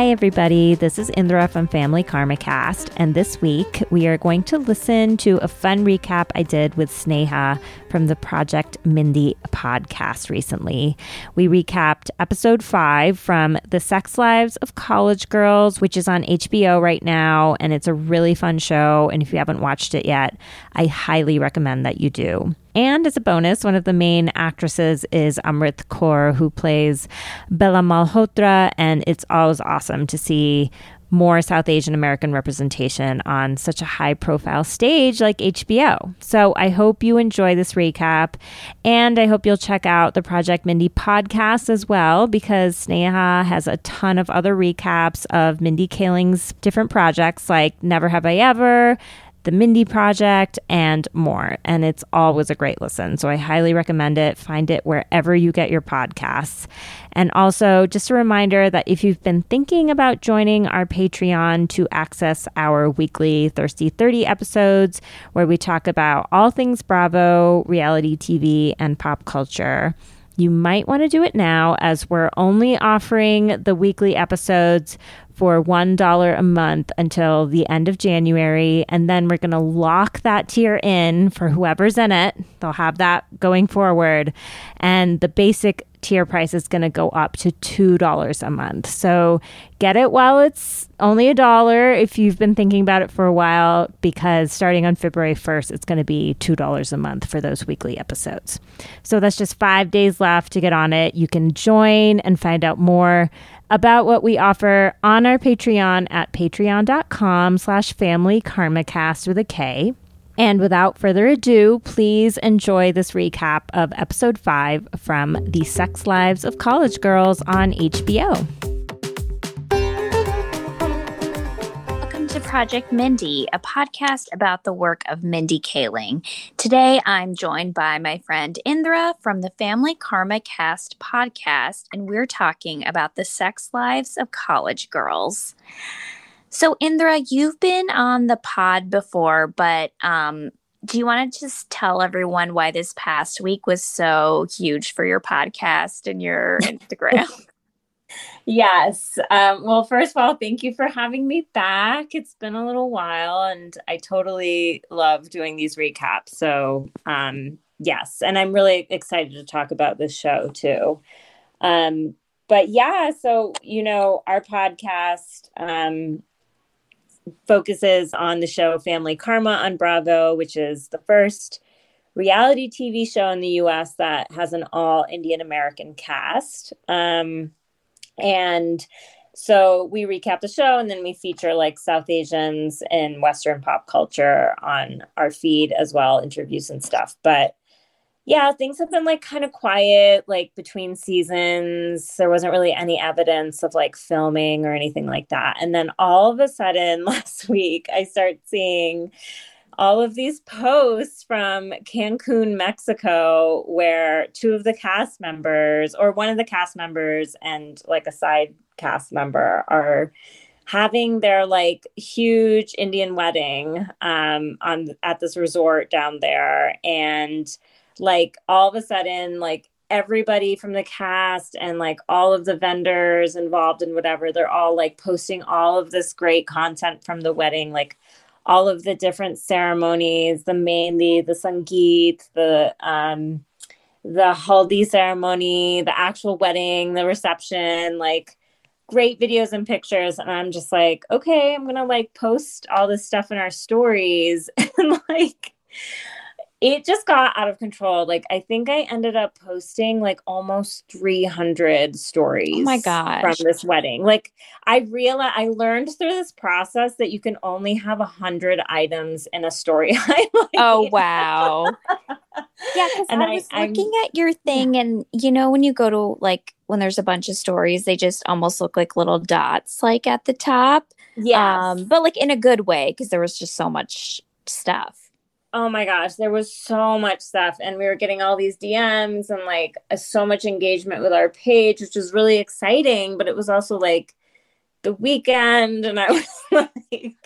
Hi, everybody. This is Indra from Family Karma Cast, and this week we are going to listen to a fun recap I did with Sneha from the Project Mindy podcast recently. We recapped episode five from The Sex Lives of College Girls, which is on HBO right now, and it's a really fun show. And if you haven't watched it yet, I highly recommend that you do. And as a bonus, one of the main actresses is Amrit Kaur, who plays Bella Malhotra, and it's always awesome to see more South Asian American representation on such a high profile stage like HBO. So I hope you enjoy this recap and I hope you'll check out the Project Mindy podcast as well because Sneha has a ton of other recaps of Mindy Kaling's different projects like Never Have I Ever, the Mindy Project, and more. And it's always a great listen. So I highly recommend it. Find it wherever you get your podcasts. And also, just a reminder that if you've been thinking about joining our Patreon to access our weekly Thirsty 30 episodes, where we talk about all things Bravo, reality TV, and pop culture, you might want to do it now as we're only offering the weekly episodes for $1 a month until the end of January. And then we're going to lock that tier in for whoever's in it. They'll have that going forward. And the basic tier price is going to go up to $2 a month. So get it while it's only a dollar if you've been thinking about it for a while, because starting on February 1st, it's going to be $2 a month for those weekly episodes. So that's just five days left to get on it. You can join and find out more about what we offer on our Patreon at patreon.com slash family karmacast with a K. And without further ado, please enjoy this recap of episode five from The Sex Lives of College Girls on HBO. Welcome to Project Mindy, a podcast about the work of Mindy Kaling. Today, I'm joined by my friend Indra from the Family Karma Cast podcast, and we're talking about the sex lives of college girls. So, Indra, you've been on the pod before, but um, do you want to just tell everyone why this past week was so huge for your podcast and your Instagram? Yes. Um, well, first of all, thank you for having me back. It's been a little while, and I totally love doing these recaps. So, um, yes, and I'm really excited to talk about this show too. Um, but yeah, so you know, our podcast um, focuses on the show Family Karma on Bravo, which is the first reality TV show in the US that has an all Indian American cast. Um, and so we recap the show and then we feature like South Asians in Western pop culture on our feed as well, interviews and stuff. But yeah, things have been like kind of quiet, like between seasons. There wasn't really any evidence of like filming or anything like that. And then all of a sudden last week, I start seeing all of these posts from Cancun, Mexico, where two of the cast members, or one of the cast members and like a side cast member, are having their like huge Indian wedding um, on at this resort down there, and like all of a sudden, like everybody from the cast and like all of the vendors involved in whatever, they're all like posting all of this great content from the wedding, like all of the different ceremonies, the mehndi, the sangeet, the um, the haldi ceremony, the actual wedding, the reception, like great videos and pictures. And I'm just like, okay, I'm gonna like post all this stuff in our stories and like it just got out of control. Like I think I ended up posting like almost 300 stories. Oh my god! From this wedding, like I realized I learned through this process that you can only have a hundred items in a story highlight. Oh wow! yeah, because I was I, looking I'm, at your thing, yeah. and you know when you go to like when there's a bunch of stories, they just almost look like little dots, like at the top. Yeah, um, but like in a good way because there was just so much stuff oh my gosh, there was so much stuff. And we were getting all these DMs and like so much engagement with our page, which was really exciting. But it was also like the weekend and I was like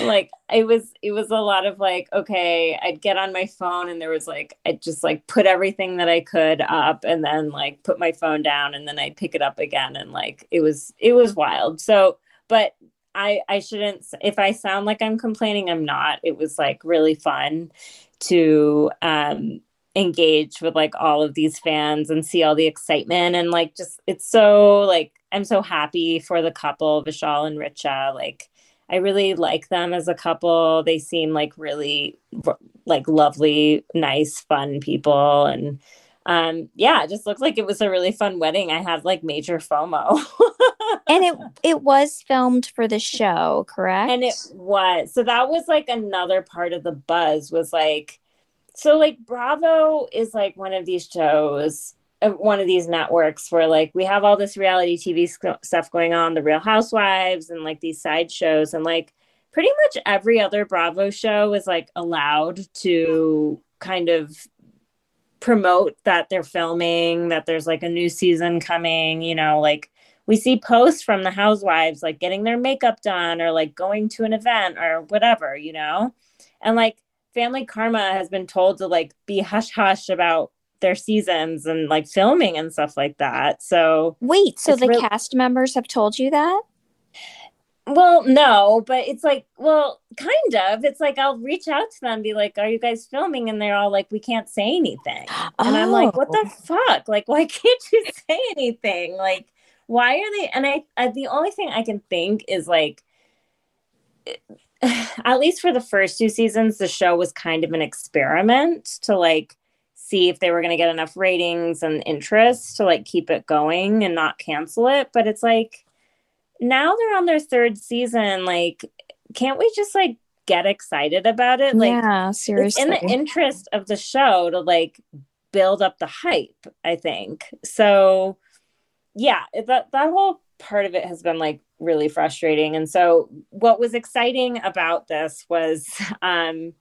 like it was it was a lot of like okay I'd get on my phone and there was like I'd just like put everything that I could up and then like put my phone down and then I'd pick it up again and like it was it was wild so but I I shouldn't if I sound like I'm complaining I'm not. It was like really fun to um engage with like all of these fans and see all the excitement and like just it's so like I'm so happy for the couple Vishal and Richa. Like I really like them as a couple. They seem like really like lovely nice fun people and um yeah it just looked like it was a really fun wedding. I had like major FOMO. And it it was filmed for the show correct? And it was. So that was like another part of the buzz was like so like Bravo is like one of these shows, uh, one of these networks where like we have all this reality TV stuff going on, the Real Housewives and like these side shows. And like pretty much every other Bravo show is like allowed to kind of promote that they're filming, that there's like a new season coming, you know, like we see posts from the housewives like getting their makeup done or like going to an event or whatever, you know? And like Family Karma has been told to like be hush hush about their seasons and like filming and stuff like that. So wait, so the cast members have told you that? Well, no, but it's like, well, kind of. It's like I'll reach out to them, be like, "Are you guys filming?" And they're all like, "We can't say anything." And I'm like, "What the oh. fuck? Like, why can't you say anything? Like, why are they?" And I, I the only thing I can think is like at least for the first two seasons, the show was kind of an experiment to like see if they were going to get enough ratings and interest to like keep it going and not cancel it. But it's like now they're on their third season. Like, can't we just like get excited about it? Like, yeah, seriously. in the interest of the show to like build up the hype, I think. So, yeah, that that whole part of it has been like really frustrating. And so, what was exciting about this was um,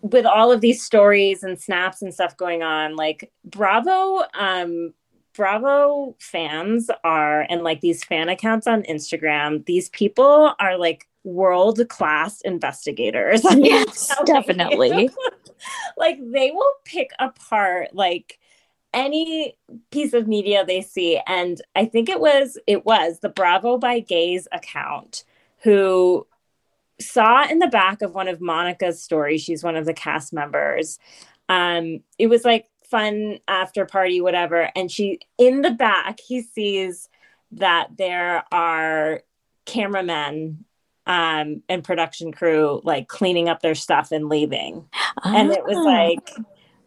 with all of these stories and snaps and stuff going on, like Bravo, um, Bravo fans are, and like these fan accounts on Instagram, these people are like world class investigators. Yes, definitely. like they will pick apart like any piece of media they see and i think it was it was the bravo by gays account who saw in the back of one of monica's stories she's one of the cast members um it was like fun after party whatever and she in the back he sees that there are cameramen um and production crew like cleaning up their stuff and leaving oh. and it was ah. like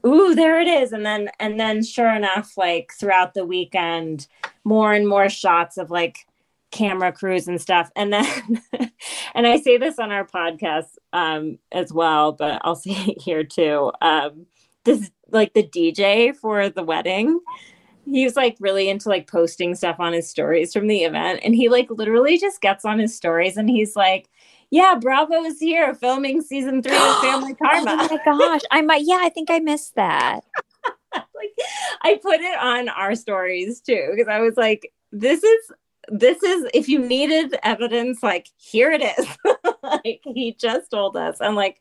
ooh there it is and then and then sure enough like throughout the weekend more and more shots of like camera crews and stuff and then and i say this on our podcast um as well but i'll say it here too um this like the dj for the wedding he was like really into like posting stuff on his stories from the event and he like literally just gets on his stories and he's like yeah, Bravo is here filming season three of Family Karma. oh my gosh. I might, yeah, I think I missed that. like, I put it on our stories too, because I was like, this is, this is, if you needed evidence, like, here it is. like, he just told us. I'm like,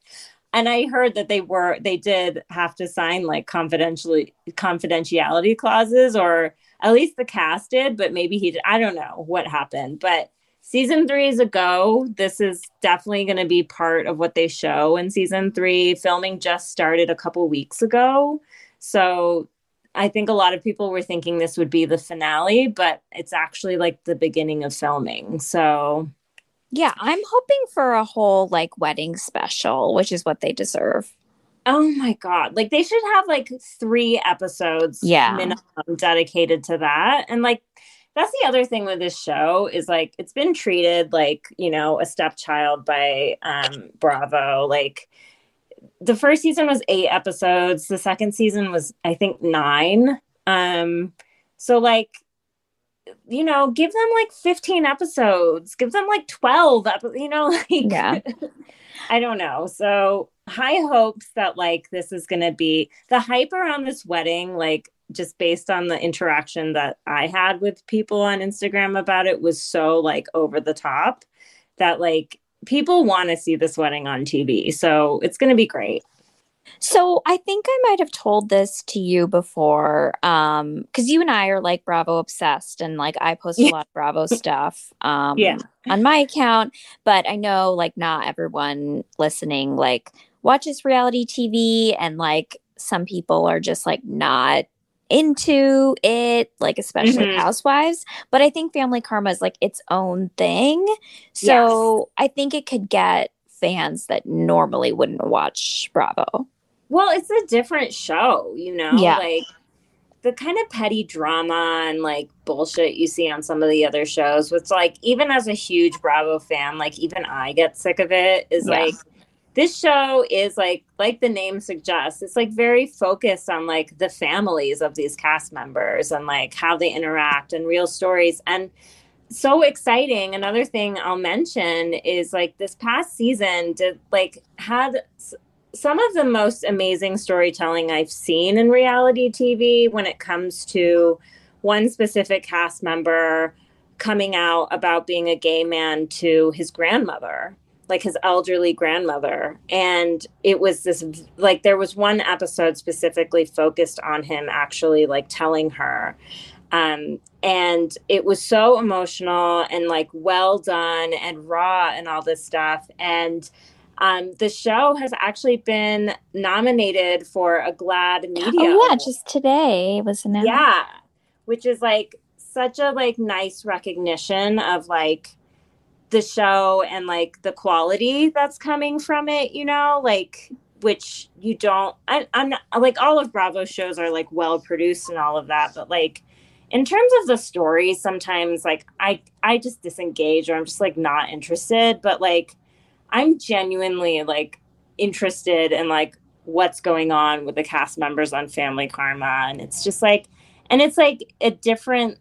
and I heard that they were, they did have to sign like confidentially confidentiality clauses, or at least the cast did, but maybe he did. I don't know what happened, but season three is a go. This is definitely going to be part of what they show in season three. Filming just started a couple weeks ago. So I think a lot of people were thinking this would be the finale, but it's actually like the beginning of filming. So yeah, I'm hoping for a whole like wedding special, which is what they deserve. Oh my god. Like they should have like 3 episodes yeah. minimum dedicated to that. And like that's the other thing with this show is like it's been treated like you know a stepchild by um bravo like the first season was eight episodes the second season was i think nine um so like you know give them like 15 episodes give them like 12 episodes you know like yeah i don't know so high hopes that like this is gonna be the hype around this wedding like just based on the interaction that I had with people on Instagram about it was so like over the top that like people want to see this wedding on TV. So it's going to be great. So I think I might have told this to you before, um, because you and I are like Bravo obsessed, and like I post a lot of Bravo stuff, um, Yeah. on my account. But I know like not everyone listening like watches reality TV, and like some people are just like not into it, like especially Mhm. Housewives. But I think Family Karma is like its own thing, so I think it could get fans that normally wouldn't watch Bravo. Well, it's a different show, you know? Yeah. Like the kind of petty drama and like bullshit you see on some of the other shows, which like even as a huge Bravo fan, like even I get sick of it, is Yeah. like this show is like like the name suggests, it's like very focused on like the families of these cast members and like how they interact and real stories. And so exciting. Another thing I'll mention is like this past season did like had some of the most amazing storytelling I've seen in reality TV when it comes to one specific cast member coming out about being a gay man to his grandmother, like his elderly grandmother. And it was this, like, there was one episode specifically focused on him actually, like, telling her. Um, and it was so emotional and like well done and raw and all this stuff. And um, the show has actually been nominated for a GLAAD Media. Oh yeah, just today was announced. yeah, which is like such a like nice recognition of like the show and like the quality that's coming from it. You know, like which you don't. I, I'm not like all of Bravo's shows are like well produced and all of that, but like in terms of the story, sometimes like I I just disengage or I'm just like not interested. But like I'm genuinely like interested in like what's going on with the cast members on Family Karma, and it's just like, and it's like a different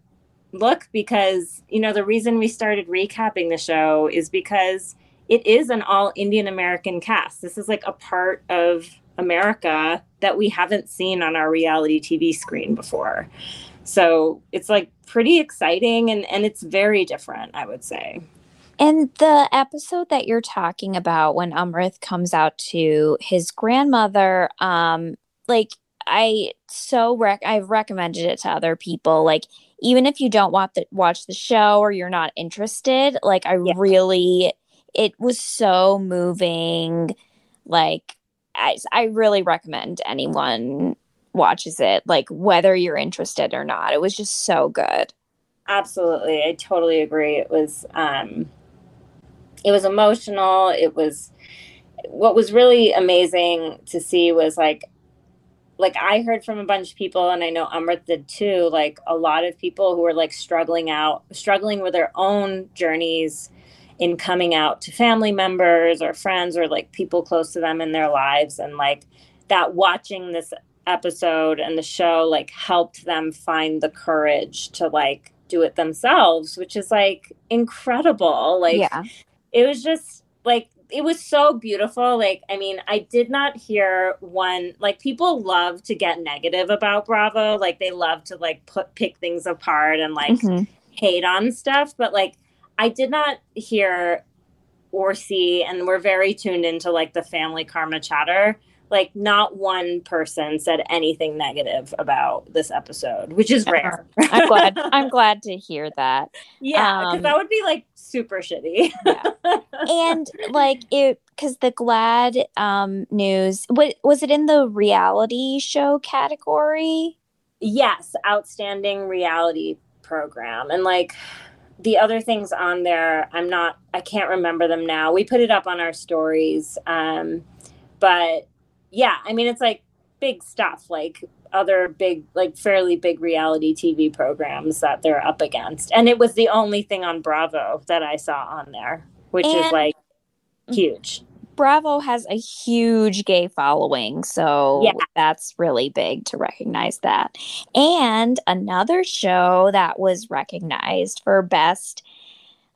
look because you know the reason we started recapping the show is because it is an all Indian American cast. This is like a part of America that we haven't seen on our reality TV screen before. So it's like pretty exciting and, and it's very different, I would say. And the episode that you're talking about when Amrit comes out to his grandmother, um, like I so rec I've recommended it to other people. Like even if you don't want the watch the show or you're not interested, like I Yeah. really it was so moving. Like I I really recommend anyone watches it, like whether you're interested or not. It was just so good. Absolutely. I totally agree. It was um it was emotional. It was what was really amazing to see was like like I heard from a bunch of people and I know Amrit did too, like a lot of people who were like struggling out struggling with their own journeys in coming out to family members or friends or like people close to them in their lives and like that watching this episode and the show like helped them find the courage to like do it themselves which is like incredible like yeah. It was just like it was so beautiful. Like i mean i did not hear one like people love to get negative about bravo. Like they love to like put pick things apart and like Mhm. hate on stuff. But like i did not hear or see and we're very tuned into like the family karma chatter like not one person said anything negative about this episode which is rare I'm glad. I'm glad to hear that. yeah because Um, that would be like super shitty And like it, because the GLAAD um, news, what was it in the reality show category? yes outstanding reality program and like the other things on there i'm not i can't remember them now we put it up on our stories um but yeah i mean it's like big stuff like other big like fairly big reality tv programs that they're up against and it was the only thing on bravo that i saw on there which is like huge Bravo has a huge gay following, so Yeah. that's really big to recognize that. And another show that was recognized for best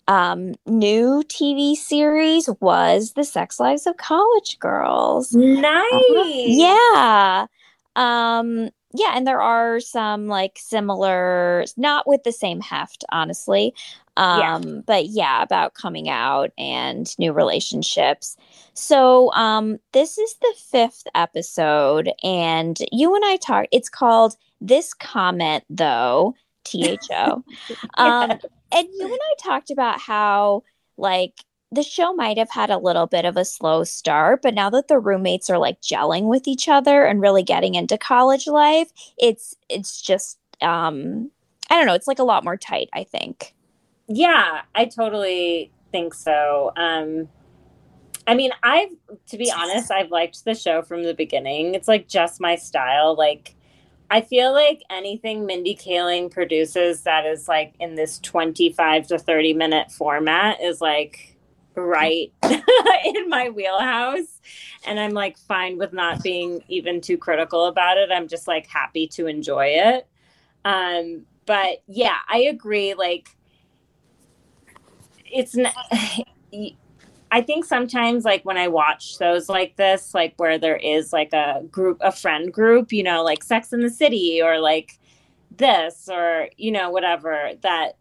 um, new TV series was The Sex Lives of College Girls. nice Yeah. Um yeah, and there are some like similar, not with the same heft, honestly. Um, yeah. but yeah, about coming out and new relationships. So, um, this is the fifth episode, and you and I talked. It's called "This Comment," though. T H O. Um, and you and I talked about how like the show might have had a little bit of a slow start, but now that the roommates are like gelling with each other and really getting into college life, it's it's just um I don't know, it's like a lot more tight, I think. Yeah, I totally think so. Um I mean, I've to be honest, I've liked the show from the beginning. It's like just my style. Like I feel like anything Mindy Kaling produces that is like in this 25 to 30 minute format is like right in my wheelhouse. And I'm like fine with not being even too critical about it. I'm just like happy to enjoy it. Um, but yeah, I agree. Like, it's not. I think sometimes like when I watch shows like this, like where there is like a group, a friend group, you know, like Sex in the City or like this or, you know, whatever, that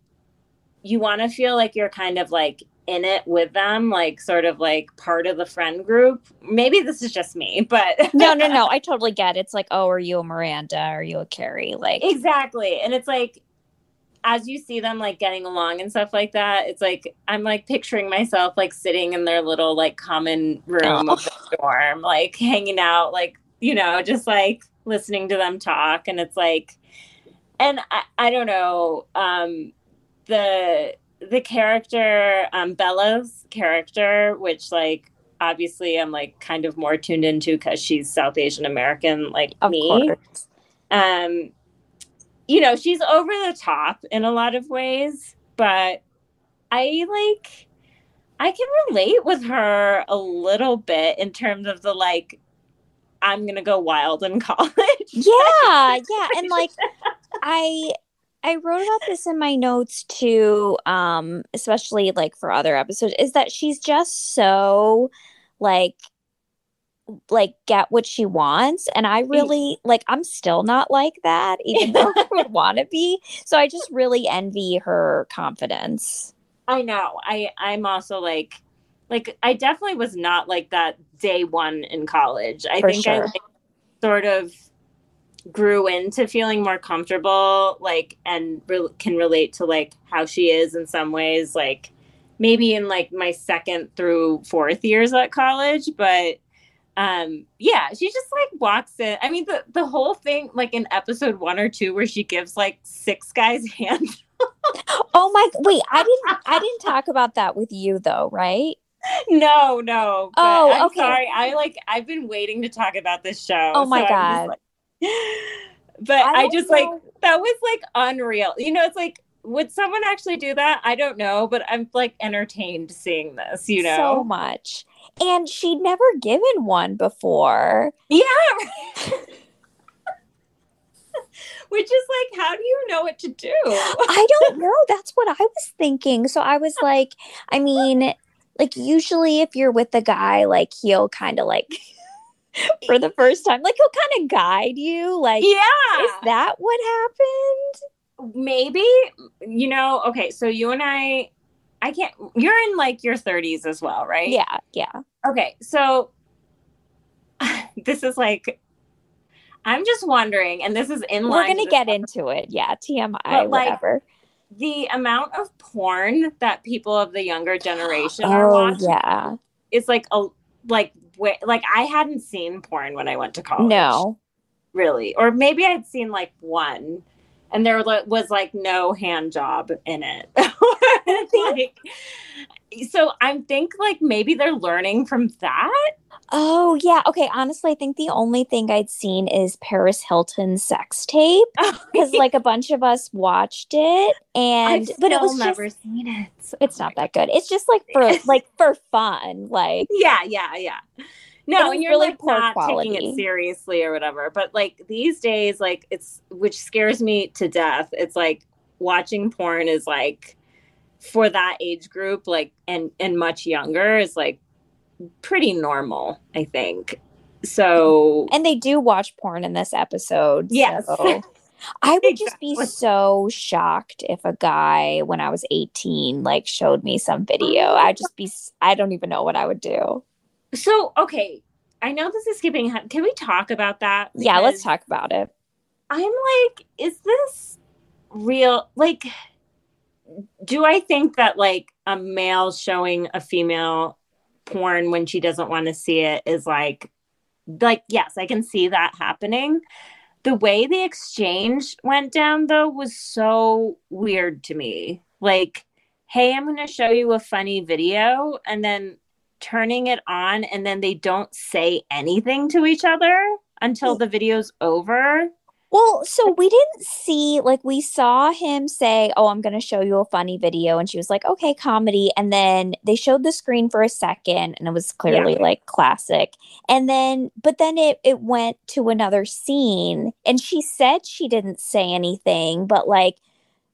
you want to feel like you're kind of like in it with them, like sort of like part of the friend group. Maybe this is just me, but no, no, no. I totally get it. It's like, oh, are you a Miranda? Are you a Carrie? Like exactly. And it's like as you see them like getting along and stuff like that, it's like I'm like picturing myself like sitting in their little like common room oh. of the dorm, like hanging out, like, you know, just like listening to them talk. And it's like and I, I don't know, um the the character, um Bella's character, which like obviously I'm like kind of more tuned into because she's South Asian American like of me. Course. Um you know, she's over the top in a lot of ways, but I like I can relate with her a little bit in terms of the like I'm going to go wild in college. Yeah, yeah, and like I I wrote about this in my notes too um especially like for other episodes is that she's just so like like get what she wants and i mm. really like i'm still not like that even though i would want to be so i just really envy her confidence. I know i i'm also like like i definitely was not like that day one in college. I For think sure. i like, sort of grew into feeling more comfortable like and re- can relate to like how she is in some ways like maybe in like my second through fourth years at college but um yeah she just like walks in. I mean the the whole thing like in episode one or two where she gives like six guys hands oh my wait i didn't i didn't talk about that with you though right? No no oh I'm okay. sorry. I like i've been waiting to talk about this show oh my so god. like, but i, I just know. like that was like unreal. You know it's like would someone actually do that? I don't know but i'm like entertained seeing this you know? so much and she'd never given one before. Yeah. Which is like, how do you know what to do? I don't know. That's what I was thinking. So I was like, I mean, like, usually if you're with a guy, like, he'll kind of like, for the first time, like, he'll kind of guide you. Like, yeah. Is that what happened? Maybe, you know, okay. So you and I I can't. You're in like your 30s as well, right? Yeah, yeah. Okay, so this is like, I'm just wondering, and this is in We're gonna get into it. Yeah, TMI, but, whatever. Like, the amount of porn that people of the younger generation oh, are watching, yeah, is like a like like I hadn't seen porn when I went to college. No, really, or maybe I'd seen like one and there was like no hand job in it. like, so I think like maybe they're learning from that. Oh yeah, okay. Honestly, I think the only thing I'd seen is Paris Hilton's sex tape oh, because like a bunch of us watched it, and but it was never just, seen it. So it's not that good. It's just like for like for fun, like yeah, yeah, yeah no, and you're really like not quality. taking it seriously or whatever. But like these days, like it's which scares me to death. It's like watching porn is like for that age group, like and and much younger is like pretty normal, I think. So And they do watch porn in this episode. Yes. so I would just be so shocked if a guy when I was 18 like showed me some video. I'd just be I don't even know what I would do. So okay. I know this is skipping. ahead. Can we talk about that? Yeah, let's talk about it. I'm like, is this real? Like, do I think that like a male showing a female porn when she doesn't want to see it is like, like, yes, I can see that happening. The way the exchange went down though was so weird to me. Like, hey, I'm going to show you a funny video and then turning it on and then they don't say anything to each other until the video's over. Well, so we didn't see like we saw him say, "Oh, I'm going to show you a funny video," and she was like, "Okay, comedy." And then they showed the screen for a second, and it was clearly like classic. And then, but then it it went to another scene, and she said she didn't say anything, but like,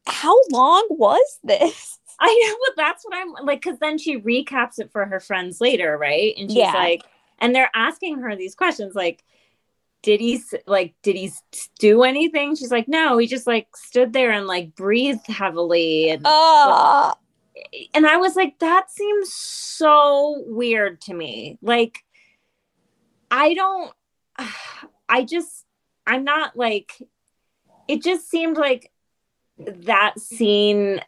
how long was this? I know, but that's what I'm like, because then she recaps it for her friends later, right? And she's Yeah. like, and they're asking her these questions, like, did he like, did he do anything? She's like, no, he just like stood there and like breathed heavily, and Oh, and I was like, that seems so weird to me. Like, I don't, I just, I'm not like, it just seemed like that scene,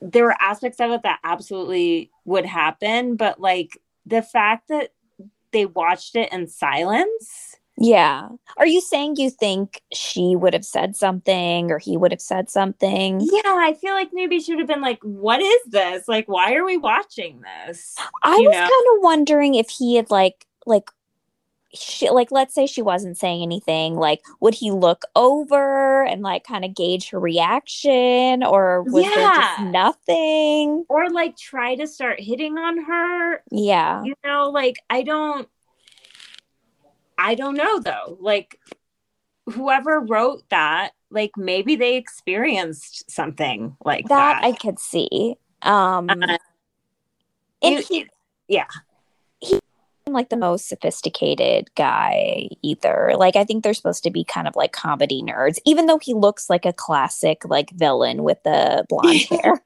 there were aspects of it that absolutely would happen, but like the fact that they watched it in silence. yeah. Are you saying you think she would have said something, or he would have said something? Yeah, I feel like maybe she would have been like, what is this? Like, why are we watching this? I you was kind of wondering if he had like like she like let's say she wasn't saying anything like would he look over and like kind of gauge her reaction or was there just Yeah. nothing? Or like try to start hitting on her? Yeah. You know like i don't i don't know though. Like whoever wrote that like maybe they experienced something like that that, i could see. Um Uh, and he yeah. Like the most sophisticated guy either. Like i think they're supposed to be kind of like comedy nerds even though he looks like a classic like villain with the blonde hair.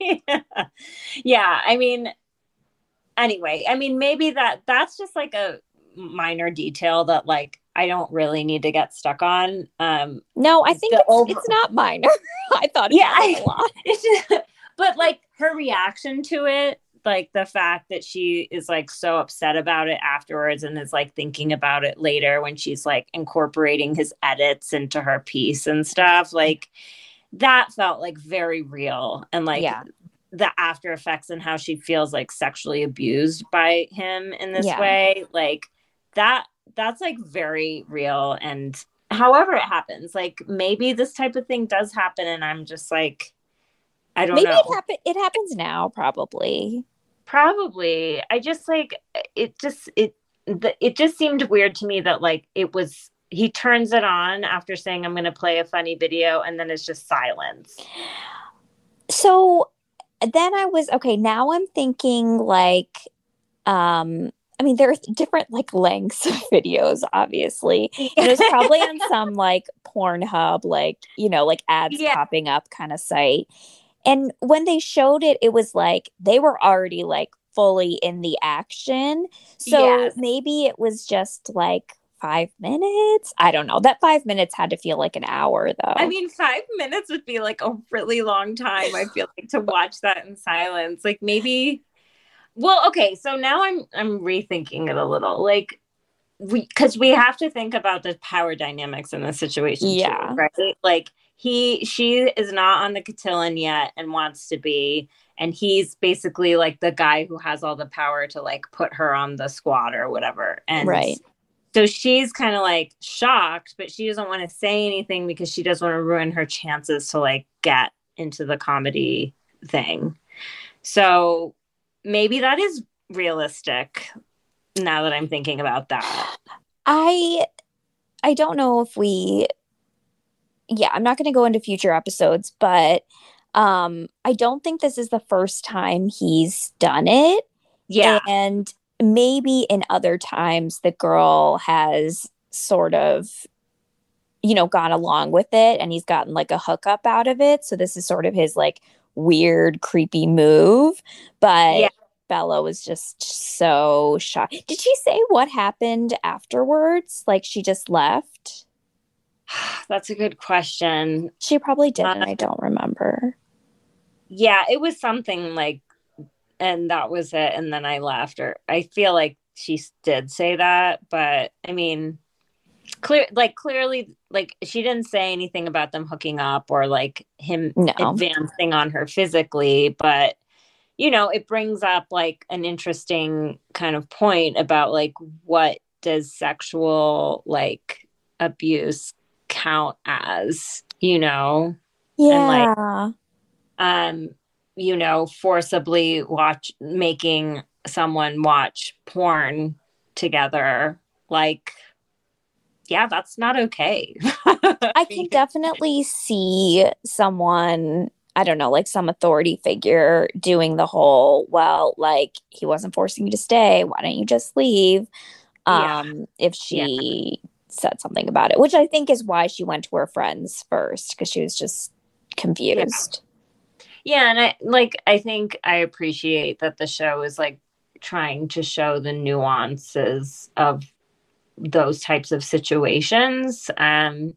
Yeah. yeah i mean anyway i mean maybe that that's just like a minor detail that like i don't really need to get stuck on um no i think it's, over- it's not minor. I thought it Yeah, was I- a lot just, but like her reaction to it like the fact that she is like so upset about it afterwards and is like thinking about it later when she's like incorporating his edits into her piece and stuff like that felt like very real and like Yeah. the after effects and how she feels like sexually abused by him in this Yeah. way like that that's like very real and however it happens like maybe this type of thing does happen and i'm just like i don't know. Maybe know it happen. It happens now, probably. Probably i just like it just it the, it just seemed weird to me that like it was he turns it on after saying i'm going to play a funny video and then it's just silence So then I was okay. Now I'm thinking like, um, I mean, there are different like lengths of videos, obviously. And it was probably on some like Pornhub, like you know, like ads Yeah. popping up kind of site. And when they showed it, it was like they were already like fully in the action. So Yes. maybe it was just like five minutes. I don't know. That five minutes had to feel like an hour though. I mean, five minutes would be like a really long time. I feel like to watch that in silence. Like maybe. Well, okay. So now I'm I'm rethinking it a little. Like we because we have to think about the power dynamics in this situation. too, Yeah. right. Like he she is not on the Catullan yet and wants to be. And he's basically like the guy who has all the power to like put her on the squad or whatever. And Right. so she's kind of like shocked, but she doesn't want to say anything because she doesn't want to ruin her chances to like get into the comedy thing. So maybe that is realistic now that I'm thinking about that. I I don't know if we yeah, I'm not going to go into future episodes, but um I don't think this is the first time he's done it. Yeah. And maybe in other times the girl has sort of you know gone along with it and he's gotten like a hookup out of it so this is sort of his like weird creepy move but yeah. Bella was just so shocked. Did she say what happened afterwards? Like she just left? That's a good question. She probably did, uh, I don't remember. Yeah, it was something like, and that was it. And then I left, or I feel like she did say that, but I mean, clear, like clearly, like she didn't say anything about them hooking up or like him no. advancing on her physically, but you know, it brings up like an interesting kind of point about like what does sexual like abuse count as, you know? Yeah. And, like, um, you know, forcibly watch making someone watch porn together, like, yeah, that's not okay. I can definitely see someone I don't know, like some authority figure doing the whole, well, like he wasn't forcing you to stay. Why don't you just leave? Um, yeah. if she yeah said something about it, which I think is why she went to her friends first because she was just confused. Yeah. yeah, and I like I think I appreciate that the show is like trying to show the nuances of those types of situations. Um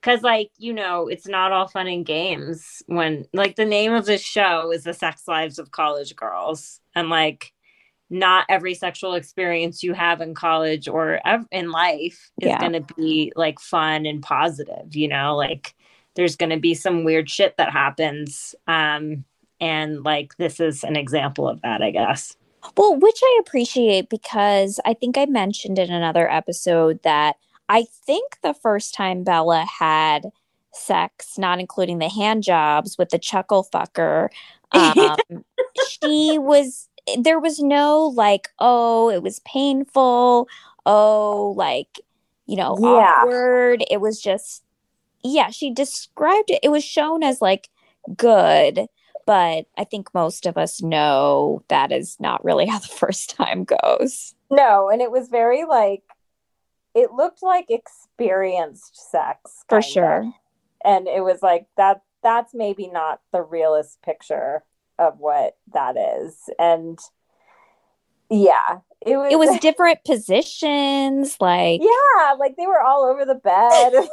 because like you know it's not all fun and games when like the name of the show is the sex lives of college girls and like not every sexual experience you have in college or ev- in life is yeah. going to be like fun and positive you know like there's going to be some weird shit that happens um and like this is an example of that i guess well which i appreciate because i think i mentioned in another episode that i think the first time bella had sex not including the hand jobs with the chuckle fucker um, she was there was no like, oh, it was painful. Oh, like, you know, yeah. awkward. It was just, yeah, she described it. It was shown as like good, but I think most of us know that is not really how the first time goes. No, and it was very like, it looked like experienced sex for sure. Of. And it was like that that's maybe not the realest picture of what that is. And yeah, it was it was different positions, like Yeah, like they were all over the bed.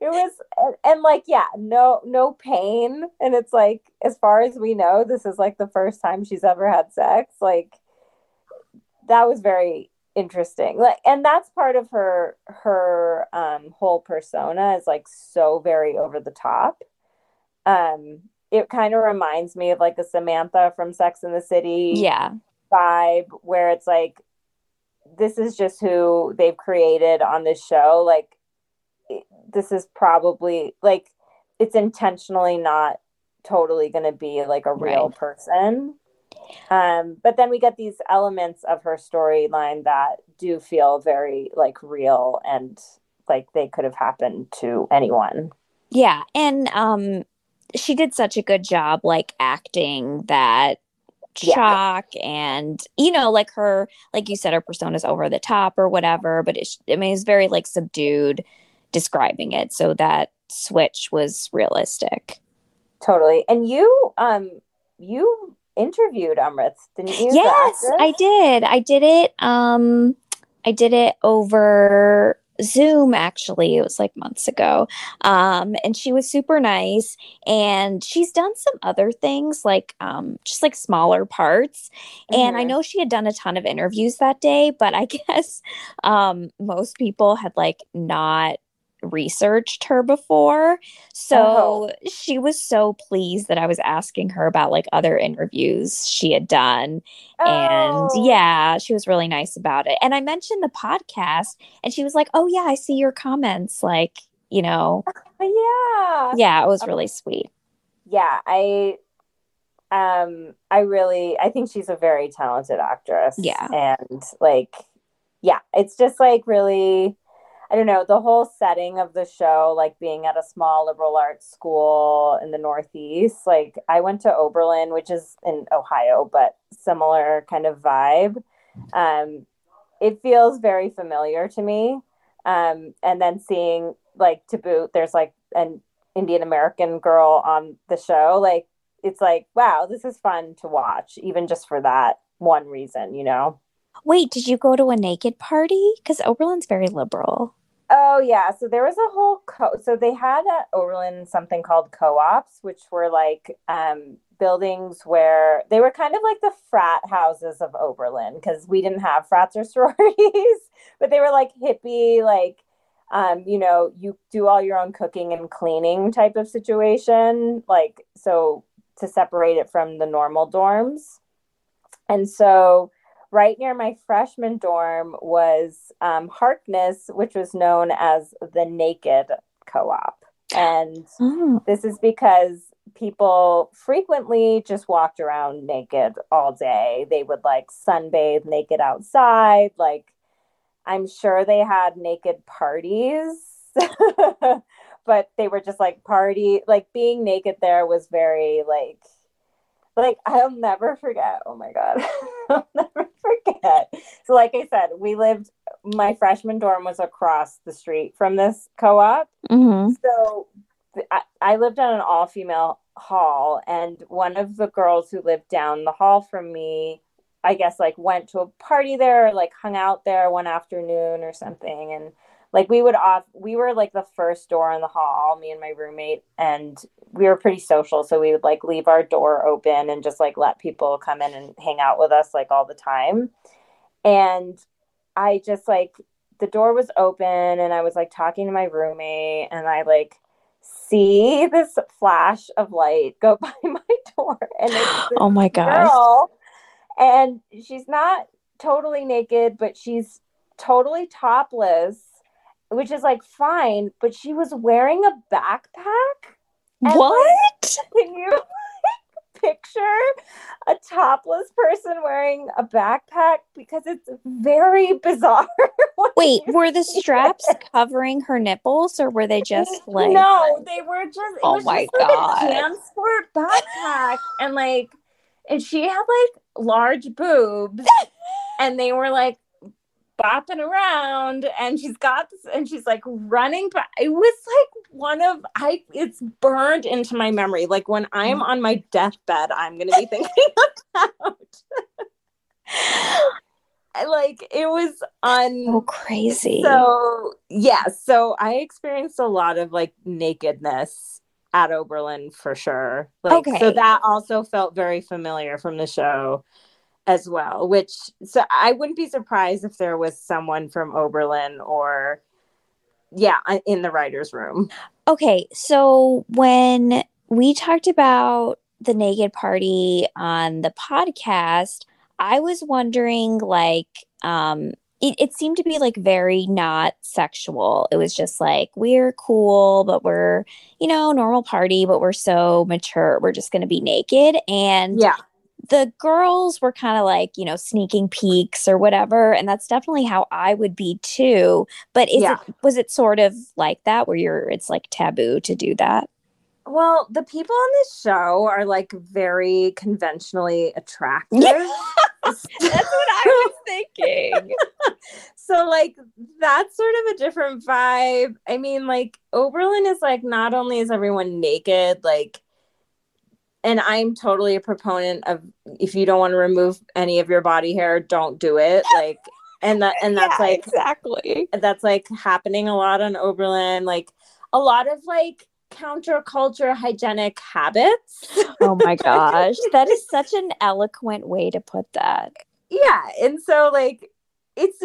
it was and, and, like yeah, no no pain and it's like as far as we know this is like the first time she's ever had sex. Like that was very interesting like and that's part of her her um whole persona is like so very over the top um it kind of reminds me of like a Samantha from Sex in the City yeah. vibe where it's like this is just who they've created on this show. Like this is probably like it's intentionally not totally going to be like a real right. person. Um but then we get these elements of her storyline that do feel very like real and like they could have happened to anyone. Yeah and um she did such a good job like acting that shock yeah. and you know like her like you said her persona is over the top or whatever but it's i mean it's very like subdued describing it so that switch was realistic. Totally. And you um you interviewed amrit didn't you yes i did. I did it um i did it over Zoom actually. It was like months ago. Um, and she was super nice. And she's done some other things like um, just like smaller parts. Mm-hmm. And I mm-hmm. know she had done a ton of interviews that day, but I guess um, most people had like not researched her before. So oh. she was so pleased that I was asking her about like other interviews she had done. Oh. And yeah, she was really nice about it. And I mentioned the podcast and she was like, "Oh yeah, I see your comments." Like, you know. yeah. Yeah, it was really sweet. Yeah, I um I really I think she's a very talented actress. Yeah. And like yeah, it's just like really I don't know, the whole setting of the show, like being at a small liberal arts school in the Northeast. Like I went to Oberlin, which is in Ohio, but similar kind of vibe. Um, it feels very familiar to me. Um, and then seeing like to boot, there's like an Indian American girl on the show. Like it's like, wow, this is fun to watch, even just for that one reason, you know? Wait, did you go to a naked party? Because Oberlin's very liberal. Oh yeah, so there was a whole co- so they had at Oberlin something called co-ops, which were like um, buildings where they were kind of like the frat houses of Oberlin because we didn't have frats or sororities, but they were like hippie, like um, you know, you do all your own cooking and cleaning type of situation, like so to separate it from the normal dorms. And so right near my freshman dorm was um, Harkness, which was known as the Naked Co op. And oh. this is because people frequently just walked around naked all day. They would like sunbathe naked outside. Like, I'm sure they had naked parties, but they were just like party, like being naked there was very like like I'll never forget. Oh my god, I'll never forget. So, like I said, we lived. My freshman dorm was across the street from this co-op. Mm-hmm. So, I, I lived on an all-female hall, and one of the girls who lived down the hall from me, I guess, like went to a party there, or, like hung out there one afternoon or something, and like we would off we were like the first door in the hall me and my roommate and we were pretty social so we would like leave our door open and just like let people come in and hang out with us like all the time. And i just like the door was open and i was like talking to my roommate and i like see this flash of light go by my door and it's oh my god and she's not totally naked but she's totally topless which is like fine, but she was wearing a backpack. What? Like, can you picture a topless person wearing a backpack? Because it's very bizarre. Wait, were the straps covering her nipples or were they just like No, they were just Oh my just god. Like a JanSport backpack and like and she had like large boobs and they were like bopping around and she's got this and she's like running but it was like one of i it's burned into my memory. Like when i'm mm. on my deathbed i'm gonna be thinking about like it was on so crazy. so yeah so i experienced a lot of like nakedness at oberlin for sure. Like okay. so that also felt very familiar from the show as well, which so I wouldn't be surprised if there was someone from Oberlin or yeah, in the writers room. Okay, so when we talked about the naked party on the podcast, I was wondering like um it, it seemed to be like very not sexual. It was just like we're cool, but we're, you know, normal party, but we're so mature. We're just gonna be naked. And yeah the girls were kind of like, you know, sneaking peeks or whatever. And that's definitely how I would be too. But is yeah. it was it sort of like that where you're it's like taboo to do that? Well, the people on this show are like very conventionally attractive. that's what I was thinking. so like that's sort of a different vibe. I mean, like Oberlin is like not only is everyone naked, like and I'm totally a proponent of if you don't want to remove any of your body hair, don't do it. Like and that and that's yeah, like exactly that's like happening a lot on Oberlin. Like a lot of like counterculture hygienic habits. Oh my gosh. that is such an eloquent way to put that. Yeah. And so like it's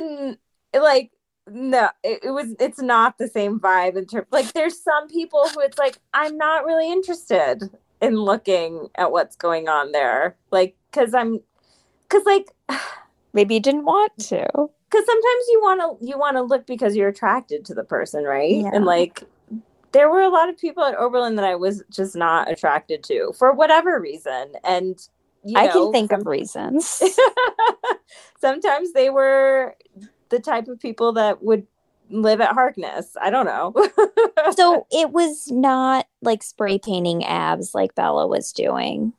like no it, it, was it's not the same vibe in terms like there's some people who it's like i'm not really interested in looking at what's going on there. Like, cause I'm, cause like, maybe you didn't want to. Cause sometimes you want to, you want to look because you're attracted to the person, right? Yeah. And like, there were a lot of people at Oberlin that I was just not attracted to for whatever reason. And you know, I can think of reasons. sometimes they were the type of people that would live at Harkness. I don't know. so it was not like spray painting abs like Bella was doing.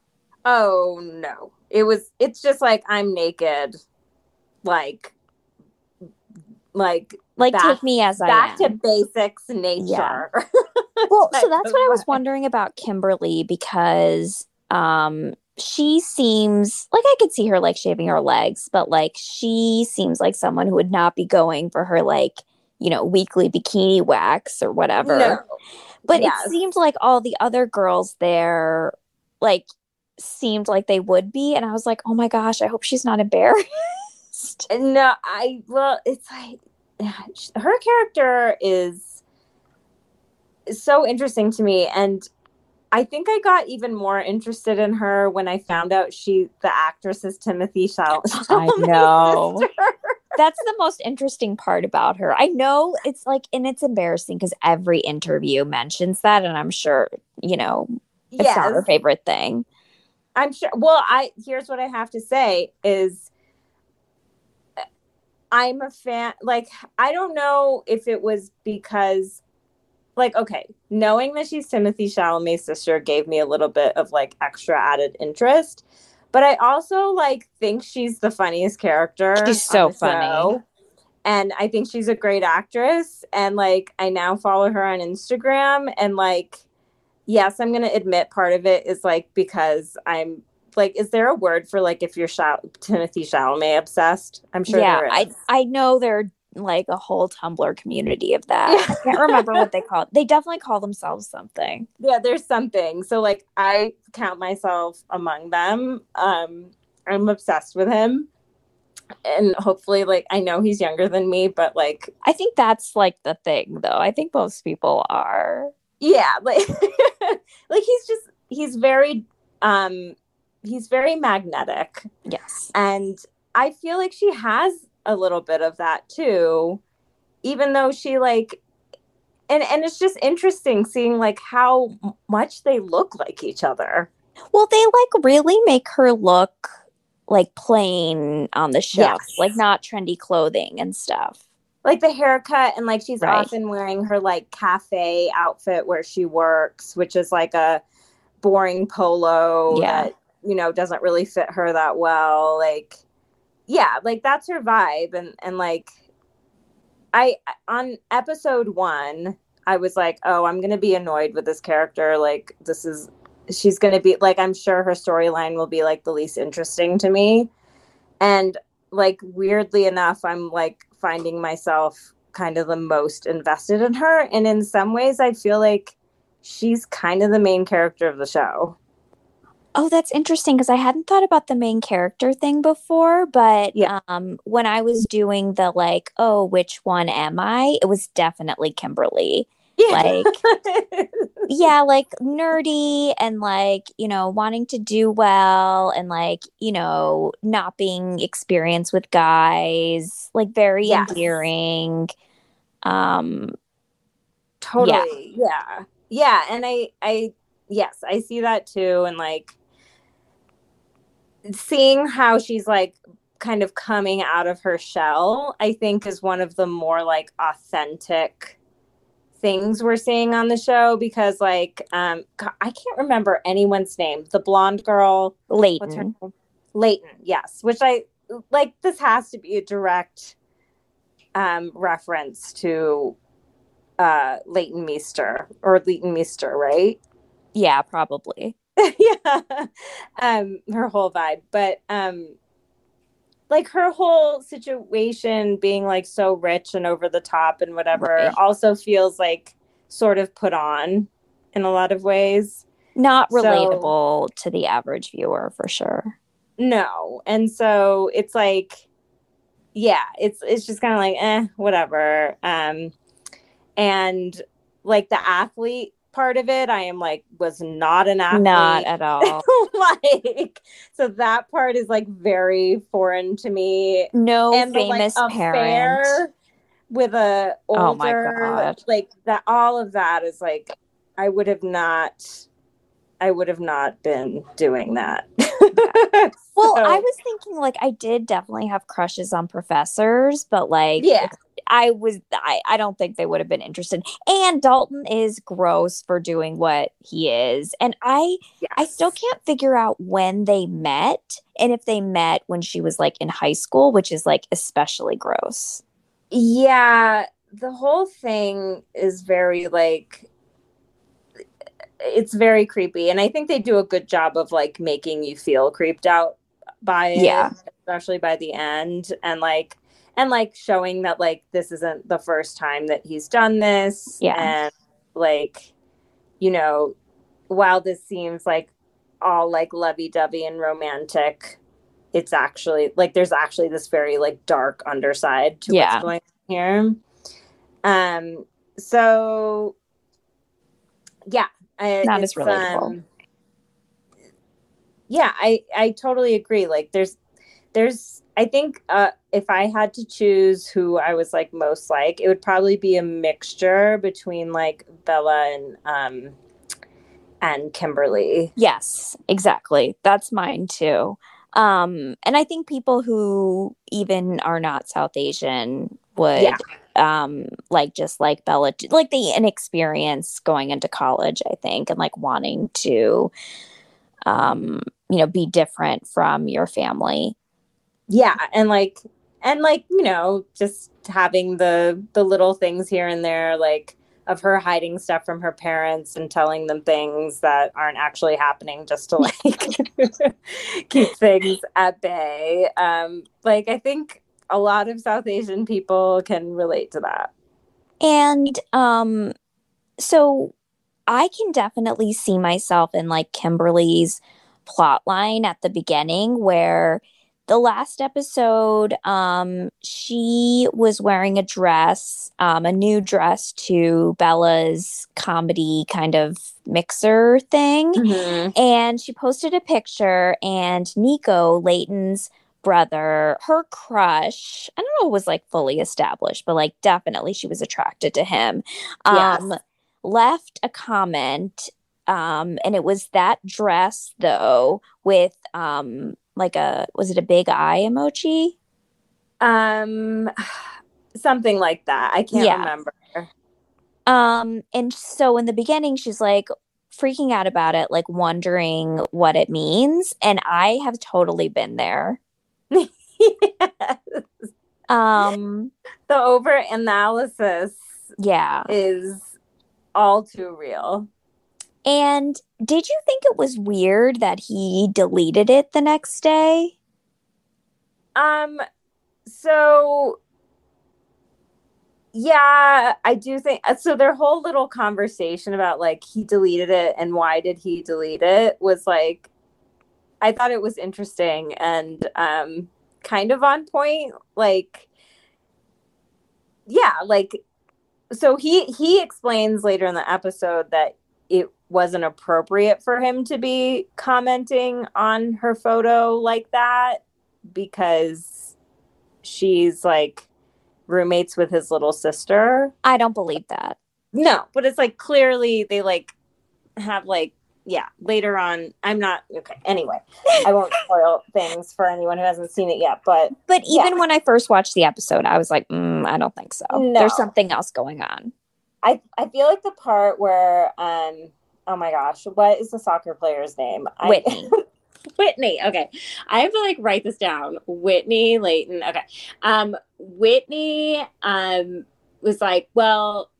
Oh no. It was it's just like I'm naked. Like like like back, take me as I back to basics nature. Yeah. well, so that's what I was wondering about Kimberly because um she seems like I could see her like shaving her legs, but like she seems like someone who would not be going for her like, you know, weekly bikini wax or whatever. No. But yes. it seemed like all the other girls there like seemed like they would be and I was like, "Oh my gosh, I hope she's not embarrassed." No, I well, it's like her character is so interesting to me and I think I got even more interested in her when I found out she the actress is Timothée Chalamet. I know. That's the most interesting part about her. I know it's like and it's embarrassing because every interview mentions that and I'm sure, you know, it's yes. not her favorite thing. I'm sure well, I here's what I have to say is uh, I'm a fan like I don't know if it was because like okay, knowing that she's Timothée Chalamet's sister gave me a little bit of like extra added interest. But I also like think she's the funniest character. She's so funny. Show. And I think she's a great actress. And like I now follow her on Instagram. And like, yes, I'm gonna admit part of it is like because I'm like, is there a word for like if you're Sh- Timothée Chalamet obsessed? I'm sure yeah, I I know there like a whole Tumblr community of that. I can't remember what they call it. They definitely call themselves something. Yeah, there's something. So like I count myself among them. Um I'm obsessed with him. And hopefully like I know he's younger than me, but like I think that's like the thing though. I think most people are. Yeah, like like he's just he's very um he's very magnetic. Yes. And I feel like she has a little bit of that too even though she like and and it's just interesting seeing like how much they look like each other well they like really make her look like plain on the show yes. like not trendy clothing and stuff like the haircut and like she's right. often wearing her like cafe outfit where she works which is like a boring polo yeah. that you know doesn't really fit her that well like yeah, like that's her vibe and and like I on episode 1 I was like, "Oh, I'm going to be annoyed with this character like this is she's going to be like I'm sure her storyline will be like the least interesting to me." And like weirdly enough, I'm like finding myself kind of the most invested in her and in some ways I feel like she's kind of the main character of the show. Oh, that's interesting because I hadn't thought about the main character thing before, but yeah. um, when I was doing the like, oh, which one am I? It was definitely Kimberly. Yeah. Like, yeah, like nerdy and like, you know, wanting to do well and like, you know, not being experienced with guys, like very yes. endearing. Um, totally. Yeah. yeah. Yeah. And I, I, yes, I see that too. And like, seeing how she's like kind of coming out of her shell, I think is one of the more like authentic things we're seeing on the show because like um I can't remember anyone's name. The blonde girl, Leighton. Leighton, yes. Which I like this has to be a direct um reference to uh Leighton Meester or Leighton Meester, right? Yeah, probably. yeah. Um her whole vibe but um like her whole situation being like so rich and over the top and whatever right. also feels like sort of put on in a lot of ways. Not relatable so, to the average viewer for sure. No. And so it's like yeah it's it's just kind of like eh whatever. Um and like the athlete part of it. I am like was not an athlete. Not at all. like so that part is like very foreign to me. No and famous the, like, parent with a older oh my God. like that all of that is like I would have not I would have not been doing that. well, I was thinking like I did definitely have crushes on professors, but like yeah. I was I, I don't think they would have been interested. And Dalton is gross for doing what he is. And I yes. I still can't figure out when they met and if they met when she was like in high school, which is like especially gross. Yeah, the whole thing is very like it's very creepy and I think they do a good job of like making you feel creeped out by it, yeah. especially by the end and like and like showing that like this isn't the first time that he's done this. Yeah. And like you know while this seems like all like lovey-dovey and romantic it's actually like there's actually this very like dark underside to yeah. what's going on here. Um so yeah that is relatable. um, yeah i i totally agree. Like there's there's i think uh if i had to choose who i was like most like it would probably be a mixture between like bella and um and kimberly. Yes exactly. That's mine too. Um and i think people who even are not south asian would yeah. um like just like bella like the inexperience going into college i think and like wanting to um you know be different from your family yeah and like and like you know just having the the little things here and there like of her hiding stuff from her parents and telling them things that aren't actually happening just to like keep things at bay. Um like i think a lot of south asian people can relate to that. And um so i can definitely see myself in like kimberly's plot line at the beginning where the last episode um she was wearing a dress um a new dress to bella's comedy kind of mixer thing mm-hmm. and she posted a picture and nico Leighton's brother her crush i don't know it was like fully established but like definitely she was attracted to him um yes. left a comment um and it was that dress though with um like a was it a big eye emoji? Um something like that. I can't yeah. remember. Um and so in the beginning she's like freaking out about it, like wondering what it means, and I have totally been there. yes. Um the over analysis yeah is all too real. And did you think it was weird that he deleted it the next day? Um so yeah, I do think uh, so their whole little conversation about like he deleted it and why did he delete it was like I thought it was interesting and um kind of on point like yeah, like so he he explains later in the episode that it wasn't appropriate for him to be commenting on her photo like that because she's like roommates with his little sister. I don't believe that. No, but it's like clearly they like have like yeah, later on I'm not okay. Anyway, I won't spoil things for anyone who hasn't seen it yet, but but even yeah. when I first watched the episode, I was like, mm, I don't think so. No. There's something else going on. I I feel like the part where um oh my gosh, what is the soccer player's name? Whitney. I, Whitney. Okay. I have to like write this down. Whitney Leighton. Okay. Um, Whitney um was like, well,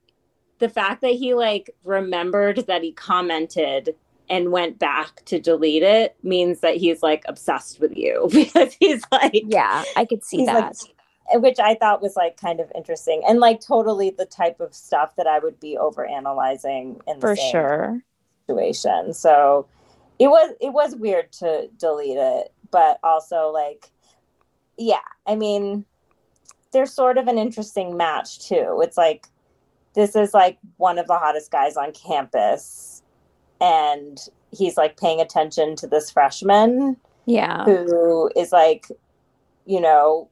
the fact that he like remembered that he commented and went back to delete it means that he's like obsessed with you because he's like Yeah, I could see that. Like, which I thought was like kind of interesting and like totally the type of stuff that I would be over analyzing in for sure situation. So it was it was weird to delete it, but also like yeah, I mean they're sort of an interesting match too. It's like this is like one of the hottest guys on campus and he's like paying attention to this freshman yeah who is like you know